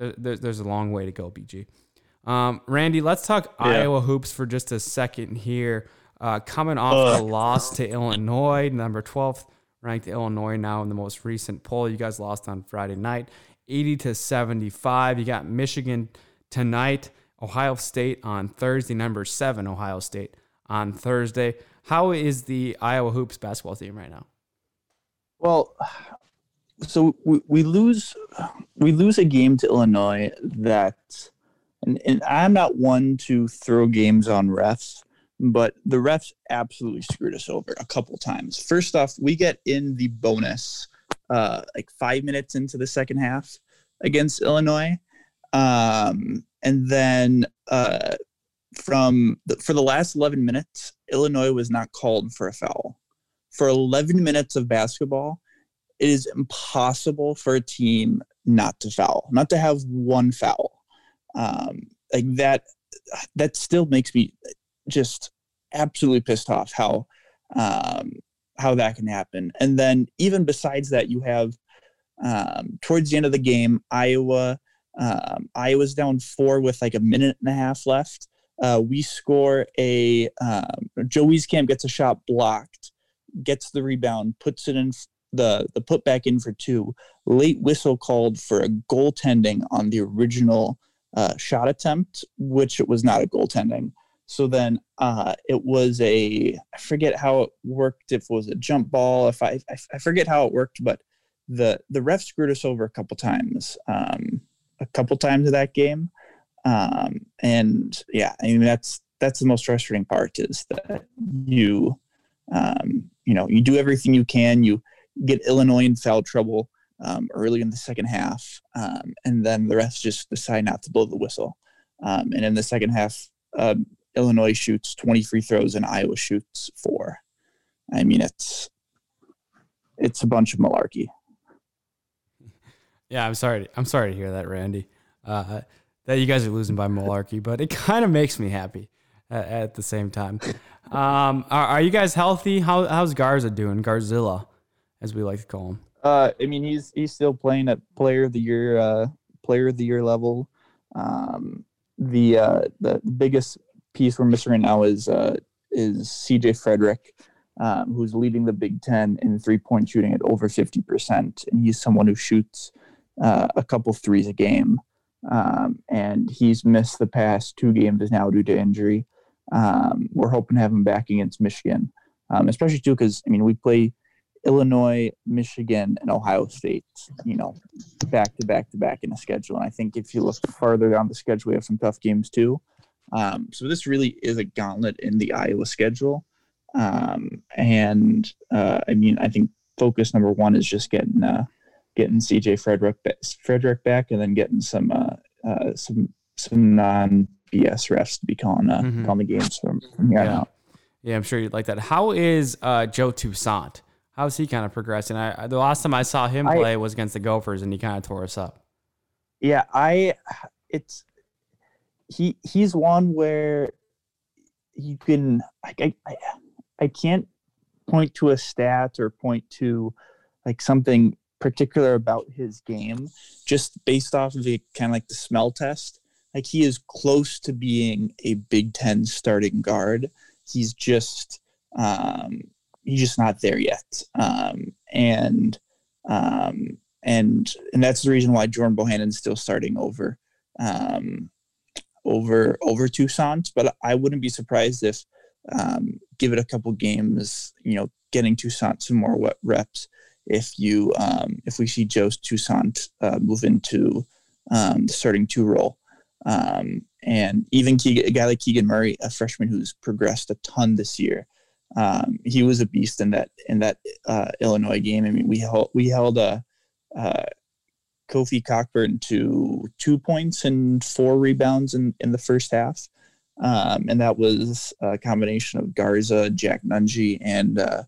There, there's a long way to go, BG. Um, Randy, let's talk yeah. Iowa hoops for just a second here. Uh, coming off a loss to Illinois, number 12th ranked Illinois now in the most recent poll. You guys lost on Friday night, 80 to 75. You got Michigan tonight, Ohio State on Thursday, number seven Ohio State on Thursday. How is the Iowa hoops basketball team right now? Well, so we, we lose we lose a game to Illinois that and, and I'm not one to throw games on refs, but the refs absolutely screwed us over a couple times. First off, we get in the bonus uh, like five minutes into the second half against Illinois. Um, and then uh, from the, for the last 11 minutes, Illinois was not called for a foul. For 11 minutes of basketball, it is impossible for a team not to foul, not to have one foul. Um, like that, that still makes me just absolutely pissed off how um, how that can happen. And then even besides that, you have um, towards the end of the game, Iowa. Um, Iowa's down four with like a minute and a half left. Uh, we score a um, Joe Wieskamp gets a shot blocked, gets the rebound, puts it in the the put back in for two. Late whistle called for a goaltending on the original uh, shot attempt, which it was not a goaltending. So then uh, it was a I forget how it worked. If it was a jump ball, if I I, I forget how it worked, but the the ref screwed us over a couple times, um, a couple times of that game, um, and yeah, I mean that's that's the most frustrating part is that you um, you know you do everything you can you get Illinois in foul trouble um, early in the second half, um, and then the rest just decide not to blow the whistle. Um, and in the second half, um, Illinois shoots 20 free throws and Iowa shoots four. I mean, it's it's a bunch of malarkey. Yeah, I'm sorry. I'm sorry to hear that, Randy. Uh, that you guys are losing by malarkey, but it kind of makes me happy at, at the same time. Um, are, are, you guys healthy? How, how's Garza doing? Garzilla as we like to call him? Uh, I mean, he's he's still playing at player of the year, uh, player of the year level. Um, the uh, the biggest piece we're missing right now is uh, is CJ Fredrick, um, who's leading the Big Ten in three point shooting at over fifty percent, and he's someone who shoots uh, a couple threes a game. Um, and he's missed the past two games now due to injury. Um, we're hoping to have him back against Michigan, um, especially too because I mean we play Illinois, Michigan, and Ohio State, you know, back to back to back in the schedule. And I think if you look farther down the schedule, we have some tough games too. Um, so this really is a gauntlet in the Iowa schedule. Um, and uh, I mean, I think focus number one is just getting uh, getting CJ Fredrick Fredrick back, and then getting some uh, uh some some non BS refs to be calling uh, mm-hmm. calling the games from, from here yeah. out. Yeah, I'm sure you'd like that. How is uh, Joe Toussaint? How's he kind of progressing? I the last time I saw him play I, was against the Gophers, and he kind of tore us up. Yeah, I it's he he's one where you can I, I I can't point to a stat or point to like something particular about his game just based off of the kind of like the smell test like he is close to being a big 10 starting guard he's just um he's just not there yet. Um, and um, and and that's the reason why Jordan Bohannon's still starting over um, over over Toussaint. But I wouldn't be surprised if um, give it a couple games, you know, getting Toussaint some more wet reps. If you um, if we see Joe Toussaint uh, move into um, the starting two role. Um, and even Keegan, a guy like Keegan Murray, a freshman who's progressed a ton this year, um, he was a beast in that in that uh, Illinois game. I mean, we held we held a uh, Kofi Cockburn to two points and four rebounds in, in the first half, um, and that was a combination of Garza, Jack Nunge, and uh,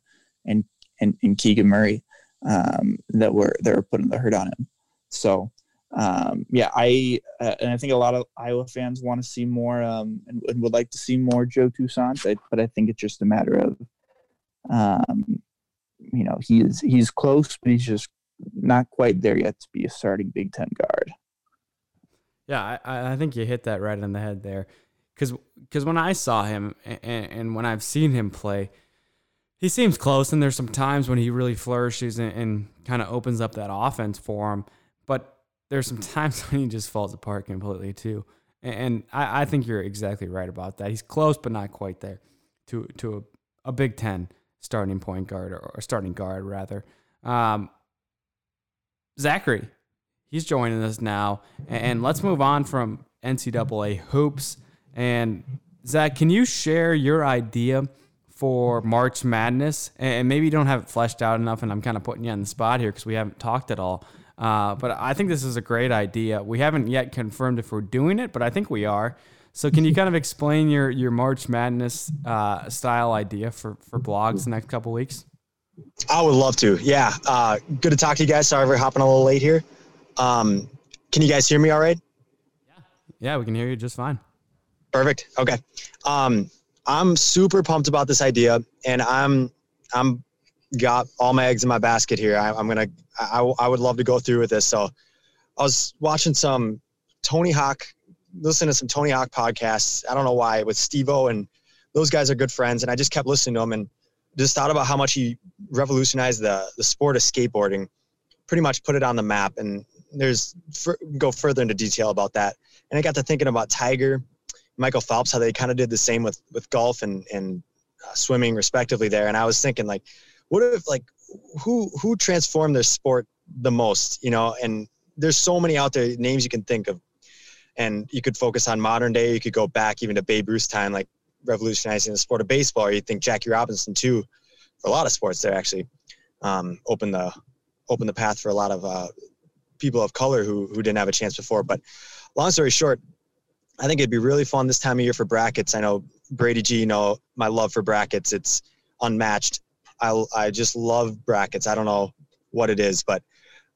and, and and Keegan Murray um, that were that were putting the hurt on him. So um, yeah, I uh, and I think a lot of Iowa fans want to see more um, and, and, would like to see more Joe Toussaint, but I think it's just a matter of, um, you know, he's he's close, but he's just not quite there yet to be a starting Big Ten guard. Yeah, I, I think you hit that right on the head there, because because when I saw him and, and, when I've seen him play, he seems close, and there's some times when he really flourishes and, and kind of opens up that offense for him, but there's some times when he just falls apart completely too. And I, I think you're exactly right about that. He's close, but not quite there to to a, a Big Ten starting point guard or, or starting guard rather. Um, Zachary, he's joining us now, and let's move on from NCAA hoops. And Zach, can you share your idea for March Madness? And maybe you don't have it fleshed out enough, and I'm kind of putting you on the spot here because we haven't talked at all. Uh, but I think this is a great idea. We haven't yet confirmed if we're doing it, but I think we are. So can you kind of explain your your March Madness uh, style idea for for blogs the next couple weeks? I would love to. Yeah. Uh, good to talk to you guys. Sorry for hopping a little late here. Um, can you guys hear me all right? Yeah. Yeah, we can hear you just fine. Perfect. Okay. Um, I'm super pumped about this idea, and I'm I'm got all my eggs in my basket here. I, am gonna, I, I would love to go through with this. So, I was watching some Tony Hawk, listening to some Tony Hawk podcasts. I don't know why with Steve-O and those guys are good friends, and I just kept listening to him and just thought about how much he revolutionized the the sport of skateboarding, pretty much put it on the map. And there's go further into detail about that. And I got to thinking about Tiger, Michael Phelps, how they kind of did the same with with golf and and uh, swimming respectively there. And I was thinking like what if like who who transformed their sport the most you know? And there's so many out there names you can think of. And you could focus on modern day. You could go back even to babe ruth's time like revolutionizing the sport of baseball. Or you think jackie robinson too for a lot of sports there actually um, opened the opened the path for a lot of uh, people of color who who didn't have a chance before. But long story short i think it'd be really fun this time of year for brackets. I know brady g you know my love for brackets. It's unmatched I, I just love brackets. I don't know what it is, but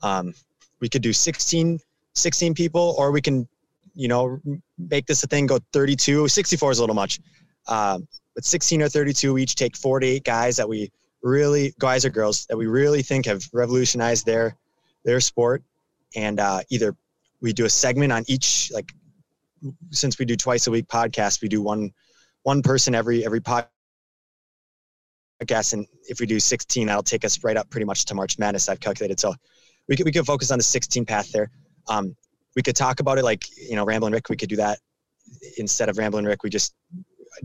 um, we could do 16, 16 people, or we can, you know, make this a thing, go 32. 64 is a little much. Um, but 16 or 32 We each take 48 guys that we really, guys or girls, that we really think have revolutionized their, their sport. And uh, either we do a segment on each, like, since we do twice a week podcast, we do one one person every every podcast, and if we do 16, that'll take us right up pretty much to March Madness. I've calculated, so we could we could focus on the 16 path there. Um, we could talk about it like you know, Ramblin' Rick. We could do that instead of Ramblin' Rick. We just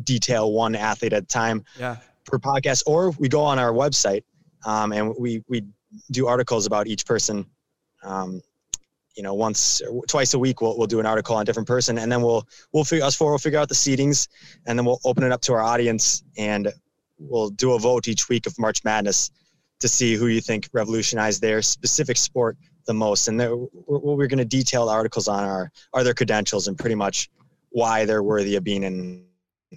detail one athlete at a time Yeah. per podcast, or we go on our website um, and we we do articles about each person. Um, you know, once twice a week, we'll we'll do an article on a different person, and then we'll we'll figure us four will figure out the seedings, and then we'll open it up to our audience, and we'll do a vote each week of March Madness to see who you think revolutionized their specific sport the most, and there, we're, we're going to detail articles on our are their credentials and pretty much why they're worthy of being in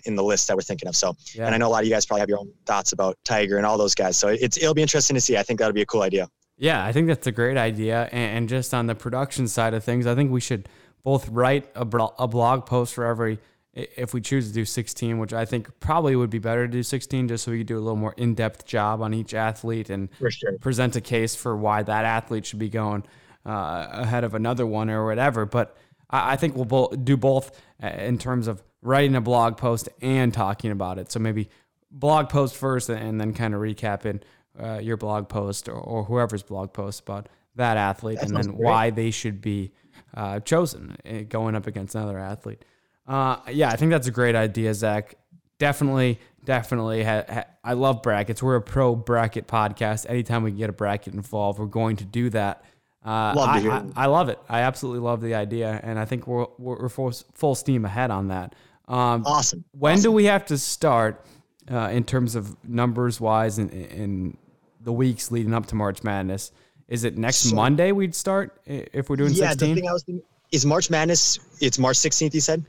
in the list that we're thinking of. So Yeah. and I know a lot of you guys probably have your own thoughts about Tiger and all those guys. So it's it'll be interesting to see. I think that'll be a cool idea. Yeah, I think that's a great idea. And, and just on the production side of things, I think we should both write a, blo- a blog post for every, if we choose to do 16, which I think probably would be better to do 16 just so we could do a little more in depth job on each athlete and sure. present a case for why that athlete should be going uh, ahead of another one or whatever. But I, I think we'll bo- do both uh, in terms of writing a blog post and talking about it. So maybe blog post first and then kind of recapping uh, your blog post or, or whoever's blog post about that athlete and then great. why they should be uh, chosen uh, going up against another athlete. Uh, yeah, I think that's a great idea, Zach. Definitely, definitely. Ha- ha- I love brackets. We're a pro bracket podcast. Anytime we can get a bracket involved, we're going to do that. Uh, Love I, I. I love it. I absolutely love the idea, and I think we're we're, full, full steam ahead on that. Um, Awesome. when do we have to start uh, in terms of numbers wise in, in the weeks leading up to March Madness? Is it next So- Monday we'd start if we're doing Yeah, 16? the thing I was thinking is March Madness. It's March 16th. You said.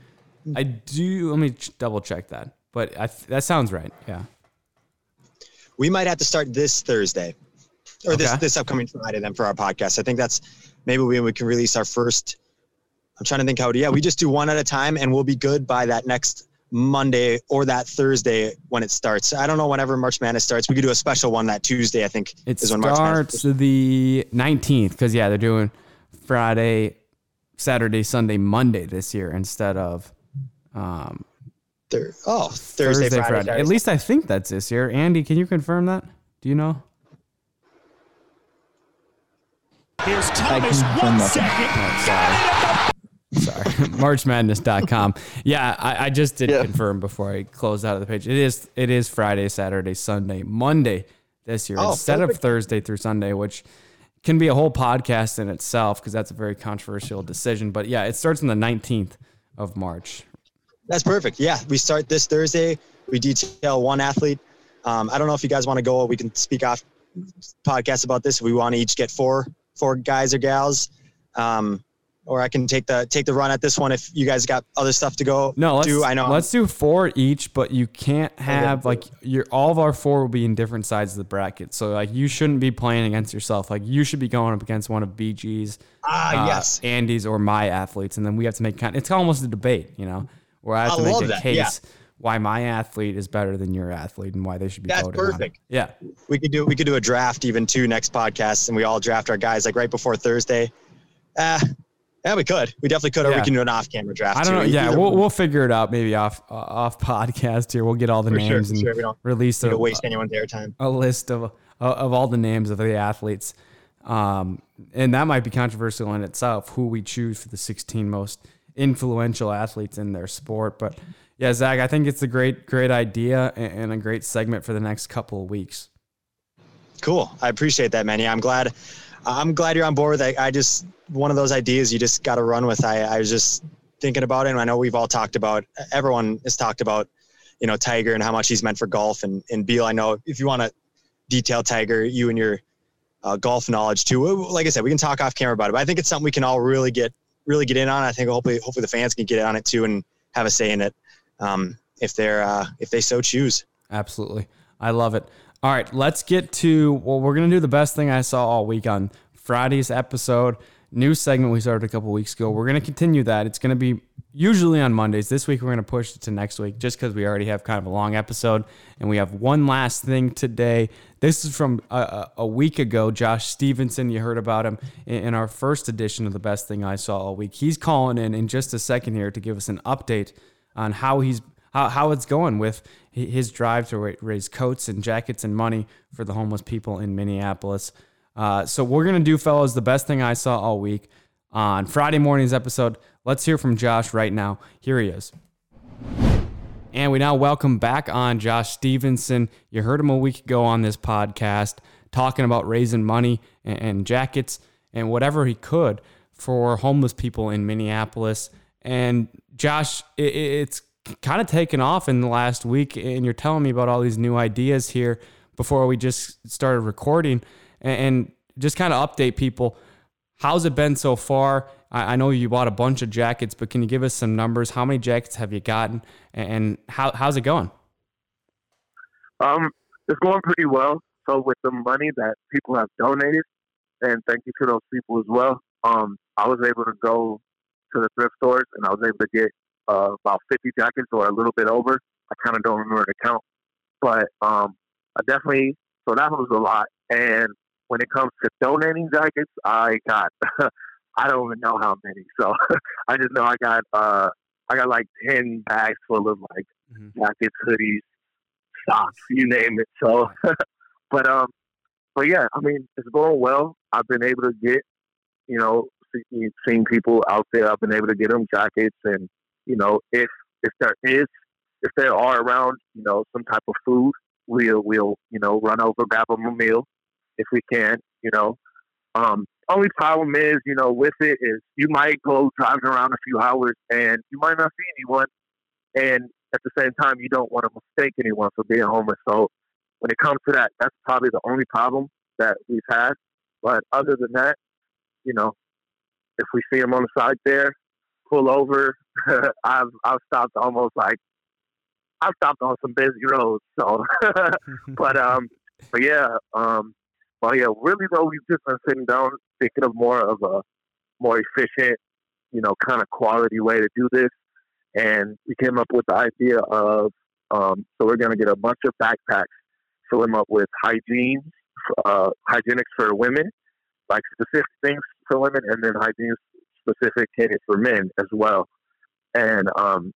I do. Let me double check that. But th- that sounds right. Yeah. We might have to start this Thursday, or this Okay. this upcoming Friday then for our podcast. I think that's maybe we we can release our first. I'm trying to think how to. Yeah, we just do one at a time, and we'll be good by that next Monday or that Thursday when it starts. I don't know whenever March Madness starts. We could do a special one that Tuesday. I think It is when March Madness. starts the 19th because, yeah, they're doing Friday, Saturday, Sunday, Monday this year instead of um, Thir- oh, Thursday, Friday. Saturday. At least I think that's this year. Andy, can you confirm that? Do you know? Here's I Thomas. can confirm One Sorry. MarchMadness.com. Yeah, I, I just did Yeah. confirm before I closed out of the page. It is it is Friday, Saturday, Sunday, Monday this year Oh, instead of. Thursday through Sunday, which can be a whole podcast in itself because that's a very controversial decision. But yeah, it starts on the 19th of March. That's perfect. Yeah, we start this Thursday. We detail one athlete. Um, I don't know if you guys want to go. We can speak off podcast about this. We want to each get four four guys or gals, um, or I can take the take the run at this one if you guys got other stuff to go. No, let's do. I know. let's do four each, but you can't have like your all of our four will be in different sides of the bracket. So like you shouldn't be playing against yourself. Like you should be going up against one of BG's, ah, uh, yes. Andy's or my athletes, and then we have to make kind. It's almost a debate, you know, where I have I to make a that, case yeah. why my athlete is better than your athlete and why they should be That's voted on. perfect. Yeah, We could do we could do a draft even too next podcast, and we all draft our guys like right before Thursday. Uh, yeah, we could. We definitely could, or Yeah. we can do an off-camera draft. I don't too. know. Yeah, Either we'll one. we'll figure it out maybe off uh, off podcast here. We'll get all the For names for and sure. We don't release need a, to waste anyone's airtime. a list of of all the names of the athletes, um, and that might be controversial in itself. Who we choose for the 16 most influential athletes in their sport, but yeah, Zach, I think it's a great great idea and, a great segment for the next couple of weeks. Cool. I appreciate that, Manny. I'm glad. I'm glad you're on board with it. I just one of those ideas you just got to run with. I, I was just thinking about it, and I know we've all talked about. Everyone has talked about, you know, Tiger and how much he's meant for golf. And and Beal, I know if you want to detail Tiger, you and your uh, golf knowledge too. Like I said, we can talk off camera about it. But I think it's something we can all really get really get in on. It. I think hopefully hopefully the fans can get on it too and have a say in it, um, if they're uh, if they so choose. Absolutely. I love it. All right, let's get to well, we're gonna do the best thing I saw all week on Friday's episode. New segment we started a couple weeks ago. We're gonna continue that. It's gonna be usually on Mondays. This week we're gonna push it to next week just because we already have kind of a long episode and we have one last thing today. This is from a, a, a week ago. Josh Stevenson, you heard about him in, our first edition of the best thing I saw all week. He's calling in in just a second here to give us an update on how he's how it's going with his drive to raise coats and jackets and money for the homeless people in Minneapolis. Uh, so we're gonna do, fellas, the best thing I saw all week on Friday morning's episode. Let's hear from Josh right now. Here he is. And we now welcome back on Josh Stevenson. You heard him a week ago on this podcast talking about raising money and, and jackets and whatever he could for homeless people in Minneapolis. And Josh, it, it's kind of taken off in the last week, and you're telling me about all these new ideas here before we just started recording, and, just kind of update people. How's it been so far? I, know you bought a bunch of jackets, but can you give us some numbers? How many jackets have you gotten, and, and how, how's it going? Um, it's going pretty well. So with the money that people have donated, and thank you to those people as well. Um, I was able to go to the thrift stores and I was able to get uh, about 50 jackets or a little bit over. I kind of don't remember the count, but um, I definitely so that was a lot. And when it comes to donating jackets, I got I don't even know how many. So I just know I got uh, I got like 10 bags full of like mm-hmm. jackets, hoodies, socks, you name it. So, but um, but yeah, I mean it's going well. I've been able to get you know seeing people out there. I've been able to get them jackets, and you know, if if there is, if there are around, you know, some type of food, we'll we'll you know run over grab them a meal if we can. You know, um, only problem is, you know, with it is you might go driving around a few hours and you might not see anyone, and at the same time, you don't want to mistake anyone for being homeless. So when it comes to that, that's probably the only problem that we've had. But other than that, you know, if we see them on the side there, pull over. I've I've stopped almost like I've stopped on some busy roads. So, but um, but yeah, um, well yeah, really though we've just been sitting down thinking of more of a more efficient, you know, kind of quality way to do this, and we came up with the idea of um, so we're gonna get a bunch of backpacks, fill them up with hygiene, uh, hygienics for women, like specific things for women, and then hygiene specific tickets for men as well. And um,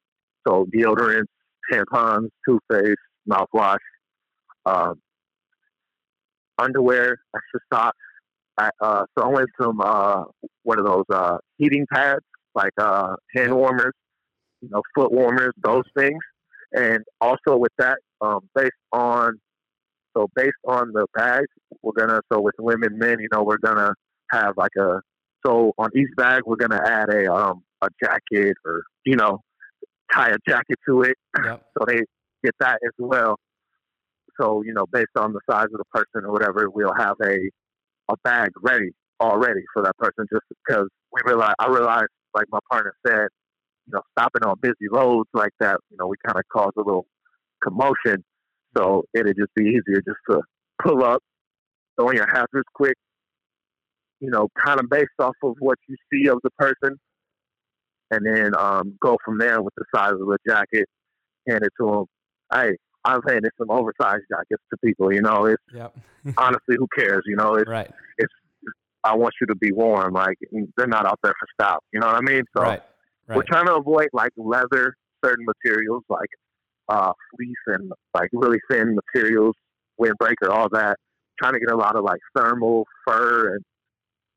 so deodorants, tampons, toothpaste, mouthwash, uh, underwear, extra socks. I, uh, so I went some uh, what are those uh, heating pads, like uh, hand warmers, you know, foot warmers, those things. And also with that, um, based on so based on the bags, we're gonna so with women, men, you know, we're gonna have like a so on each bag, we're gonna add a um a jacket or you know tie a jacket to it, yep. so they get that as well. So you know, based on the size of the person or whatever, we'll have a a bag ready already for that person. Just because we realize, I realized, like my partner said, you know, stopping on busy roads like that, you know, we kind of cause a little commotion. So it'd just be easier just to pull up, throw in your hazards quick, you know, kind of based off of what you see of the person, and then um, go from there with the size of the jacket, hand it to them. Hey, I've handed some oversized jackets to people. You know, it's yep. honestly, who cares? You know, it's right. it's. I want you to be warm. Like they're not out there for style. You know what I mean? So right. Right. we're trying to avoid like leather, certain materials like uh, fleece and like really thin materials, windbreaker, all that. Trying to get a lot of like thermal fur and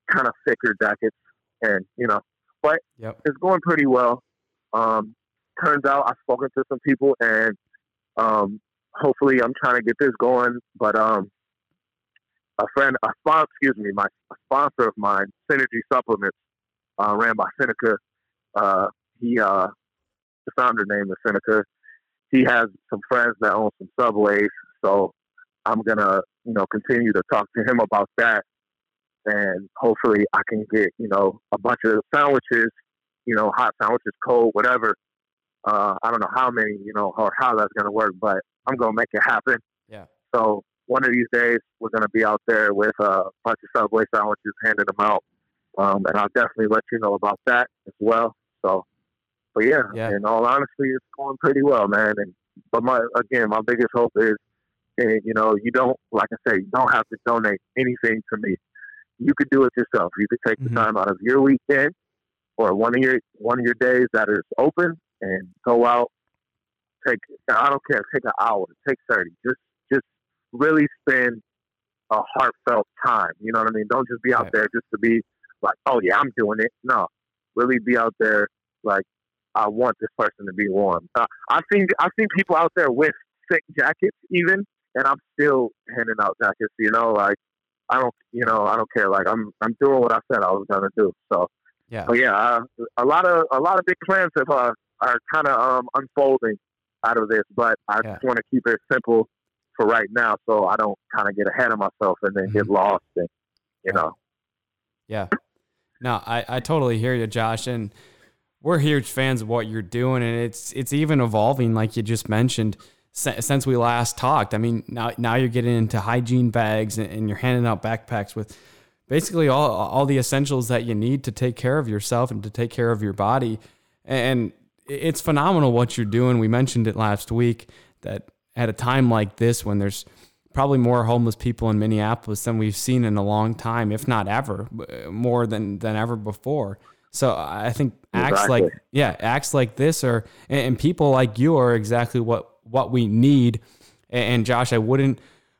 kind of thicker jackets, and you know, but yep. it's going pretty well. Um, turns out I've spoken to some people, and um, hopefully I'm trying to get this going. But um, a friend, a sponsor, excuse me, my sponsor of mine, Synergy Supplements, uh, ran by Seneca. Uh, he, uh, the founder name is Seneca. He has some friends that own some subways, so I'm gonna, you know, continue to talk to him about that and hopefully I can get you know a bunch of sandwiches, you know, hot sandwiches, cold, whatever. Uh, I don't know how many, you know, or how that's gonna work, but I'm gonna make it happen. Yeah. So one of these days we're gonna be out there with a bunch of Subway sandwiches, handing them out, um, and I'll definitely let you know about that as well. So, but yeah, yeah. in all honesty, it's going pretty well, man. And but my again, my biggest hope is, and you know, you don't like I say, you don't have to donate anything to me you could do it yourself. You could take mm-hmm. the time out of your weekend or one of your one of your days that is open and go out take I don't care, take an hour, take thirty. Just just really spend a heartfelt time. You know what I mean? Don't just be out Right. there just to be like, oh yeah, I'm doing it. No, really be out there like I want this person to be warm. Uh, I've seen I've seen people out there with thick jackets even, and I'm still handing out jackets. You know, like I don't you know I don't care. Like I'm I'm doing what I said I was gonna do. So. Yeah. But yeah, uh, a lot of a lot of big plans have, uh, are kind of um, unfolding out of this, but I Yeah. just want to keep it simple for right now, so I don't kind of get ahead of myself and then get lost. And you Yeah. know, Yeah. No, I, I totally hear you, Josh. And we're huge fans of what you're doing. And it's it's even evolving, like you just mentioned, si- since we last talked. I mean, now, now you're getting into hygiene bags and, and you're handing out backpacks with basically all, all the essentials that you need to take care of yourself and to take care of your body. And it's phenomenal what you're doing. We mentioned it last week that at a time like this, when there's probably more homeless people in Minneapolis than we've seen in a long time, if not ever, uh, more than than ever before. So I think acts like yeah, acts like this are and, people like you are exactly what what we need. And, and Josh, I wouldn't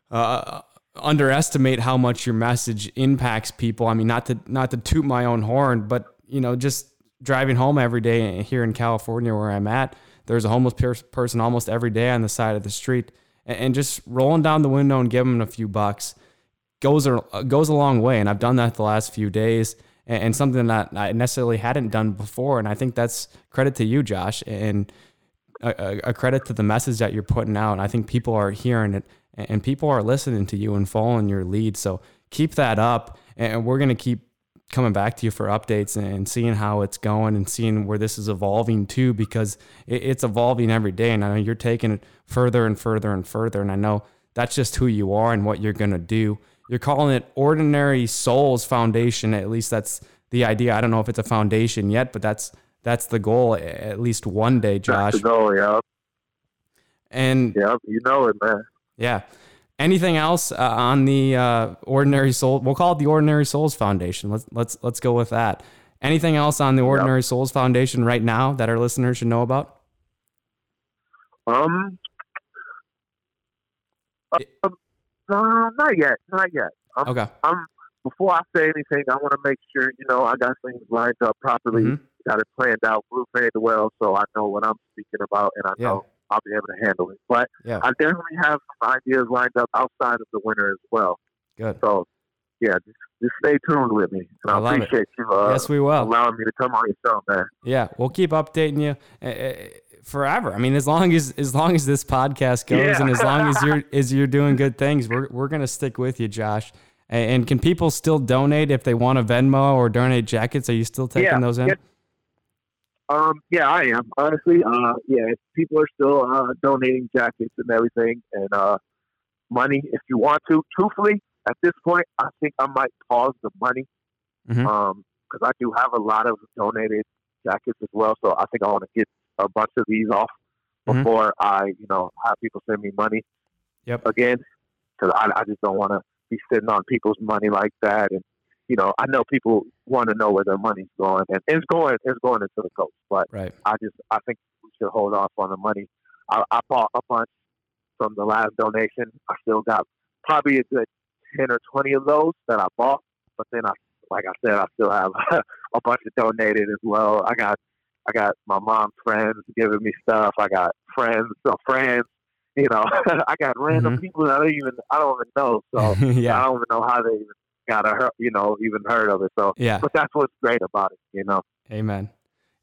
uh, underestimate how much your message impacts people. I mean, not to not to toot my own horn, but you know, just driving home every day here in California where I'm at, there's a homeless per- person almost every day on the side of the street, and, just rolling down the window and giving them a few bucks goes a goes a long way. And I've done that the last few days, and, something that I necessarily hadn't done before. And I think that's credit to you, Josh, and a, a- credit to the message that you're putting out. And I think people are hearing it and people are listening to you and following your lead. So keep that up. And we're going to keep coming back to you for updates and seeing how it's going and seeing where this is evolving too, because it's evolving every day. And I know you're taking it further and further and further. And I know that's just who you are and what you're going to do. You're calling it Ordinary Souls Foundation. At least that's the idea. I don't know if it's a foundation yet, but that's that's the goal at least one day, Josh. that's the goal. Yep, And yep. You know it, man. yeah. Anything else uh, on the uh, Ordinary Soul? We'll call it the Ordinary Souls Foundation. Let's let's let's go with that. Anything else on the Ordinary Souls Foundation right now that our listeners should know about? Um, It- um, no, not yet, not yet. Um, Okay. I'm before I say anything, I want to make sure you know I got things lined up properly, Mhm. got it planned out, blueprint well, so I know what I'm speaking about, and I Yeah. know I'll be able to handle it. But Yeah. I definitely have some ideas lined up outside of the winter as well. Good. So yeah, just, just stay tuned with me, and I I, love it. appreciate you uh, yes, we will. allowing me to come on your show, man. Yeah, we'll keep updating you uh, uh, forever. I mean, as long as as long as this podcast goes, Yeah. and as long as you're as you're doing good things, we're we're gonna stick with you, Josh. And, can people still donate if they want to Venmo or donate jackets? Are you still taking Yeah, those in? yeah. Um, yeah, I am honestly. Uh, yeah, people are still uh, donating jackets and everything, and uh, money if you want to. Truthfully, at this point, I think I might pause the money Mhm. um, because I do have a lot of donated jackets as well. So I think I want to get a bunch of these off Mhm. before I, you know, have people send me money Yep. again because I, I just don't want to be sitting on people's money like that. And you know, I know people want to know where their money's going, and it's going, it's going into the coast. But Right. I just, I think we should hold off on the money. I, I bought a bunch from the last donation. I still got probably a good ten or twenty of those that I bought, but then I, like I said, I still have a bunch of donated as well. I got, I got my mom's friends giving me stuff. I got friends, so friends. You know, I got random Mhm. people that I don't even I don't even know. So I don't even know how they even got a you know even heard of it. So, Yeah. but that's what's great about it. You know. Amen.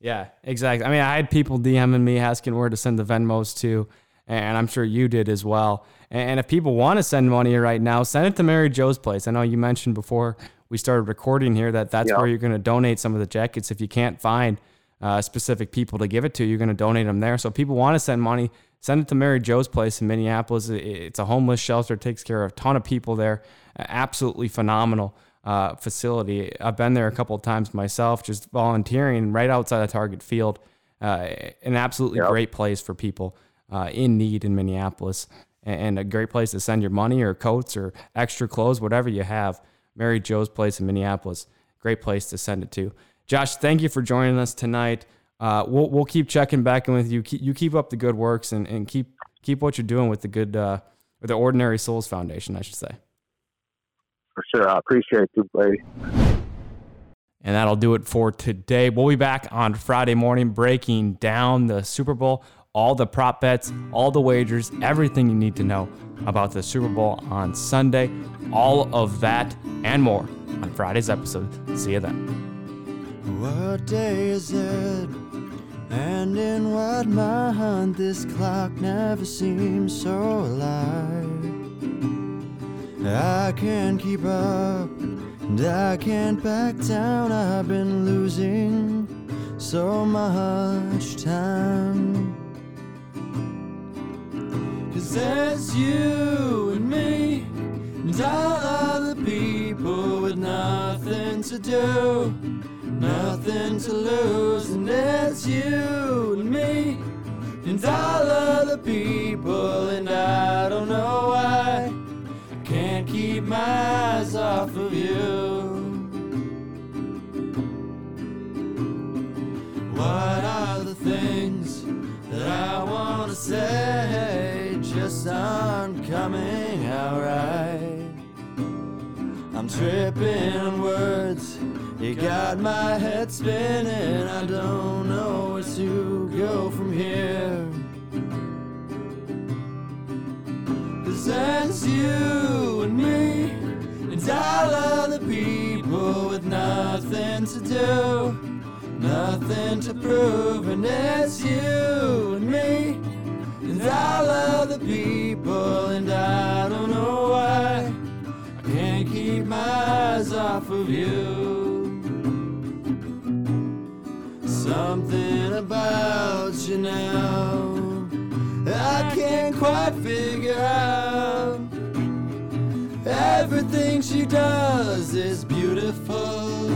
Yeah, exactly. I mean, I had people DMing me asking where to send the Venmos to, and I'm sure you did as well. And if people want to send money right now, send it to Mary Jo's place. I know you mentioned before we started recording here that that's Yeah. where you're going to donate some of the jackets. If you can't find uh, specific people to give it to, you're going to donate them there. So if people want to send money, send it to Mary Jo's place in Minneapolis. It's a homeless shelter, takes care of a ton of people there. Absolutely phenomenal uh, facility. I've been there a couple of times myself, just volunteering right outside of Target Field. Uh, an absolutely Yep. great place for people uh, in need in Minneapolis, and, and a great place to send your money or coats or extra clothes, whatever you have. Mary Jo's place in Minneapolis, great place to send it to. Josh, thank you for joining us tonight. uh, we'll we'll keep checking back in with you. Keep, you keep up the good works and, and keep keep what you're doing with the good uh, with the Ordinary Souls Foundation, I should say. For sure, I appreciate you, buddy. And that'll do it for today. We'll be back on Friday morning breaking down the Super Bowl, all the prop bets, all the wagers, everything you need to know about the Super Bowl on Sunday. All of that and more on Friday's episode. See you then. What day is it? And in what month this clock never seems so alive? I can't keep up, and I can't back down. I've been losing so much time. Cause there's you and me, and all other people with nothing to do nothing to lose, and it's you and me, and all other people, and I don't know why my eyes off of you. What are the things that I want to say just aren't coming out right? I'm tripping on words. You got my head spinning. I don't know where to go from here. Cause that's you and me, all other people with nothing to do, nothing to prove. And it's you and me, and all the people, and I don't know why. I can't keep my eyes off of you. Something about you now I can't quite figure out. Everything she does is beautiful.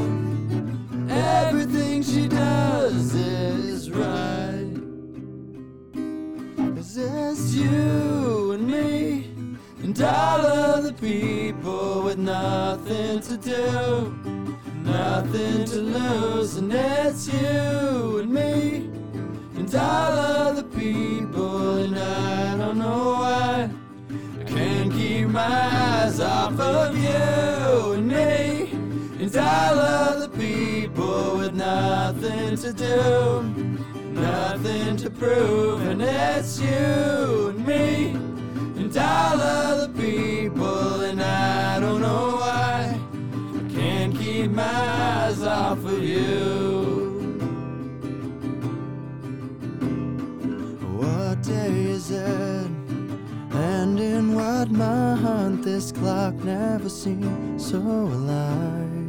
Everything she does is right. It's you and me and all other people with nothing to do nothing to lose, and it's you and me, and all other people, and I don't know why keep my eyes off of you and me, and all other people with nothing to do, nothing to prove, and it's you and me, and all other people, and I don't know why I can't keep my eyes off of you. What day is it? And in what month this clock never seemed so alive?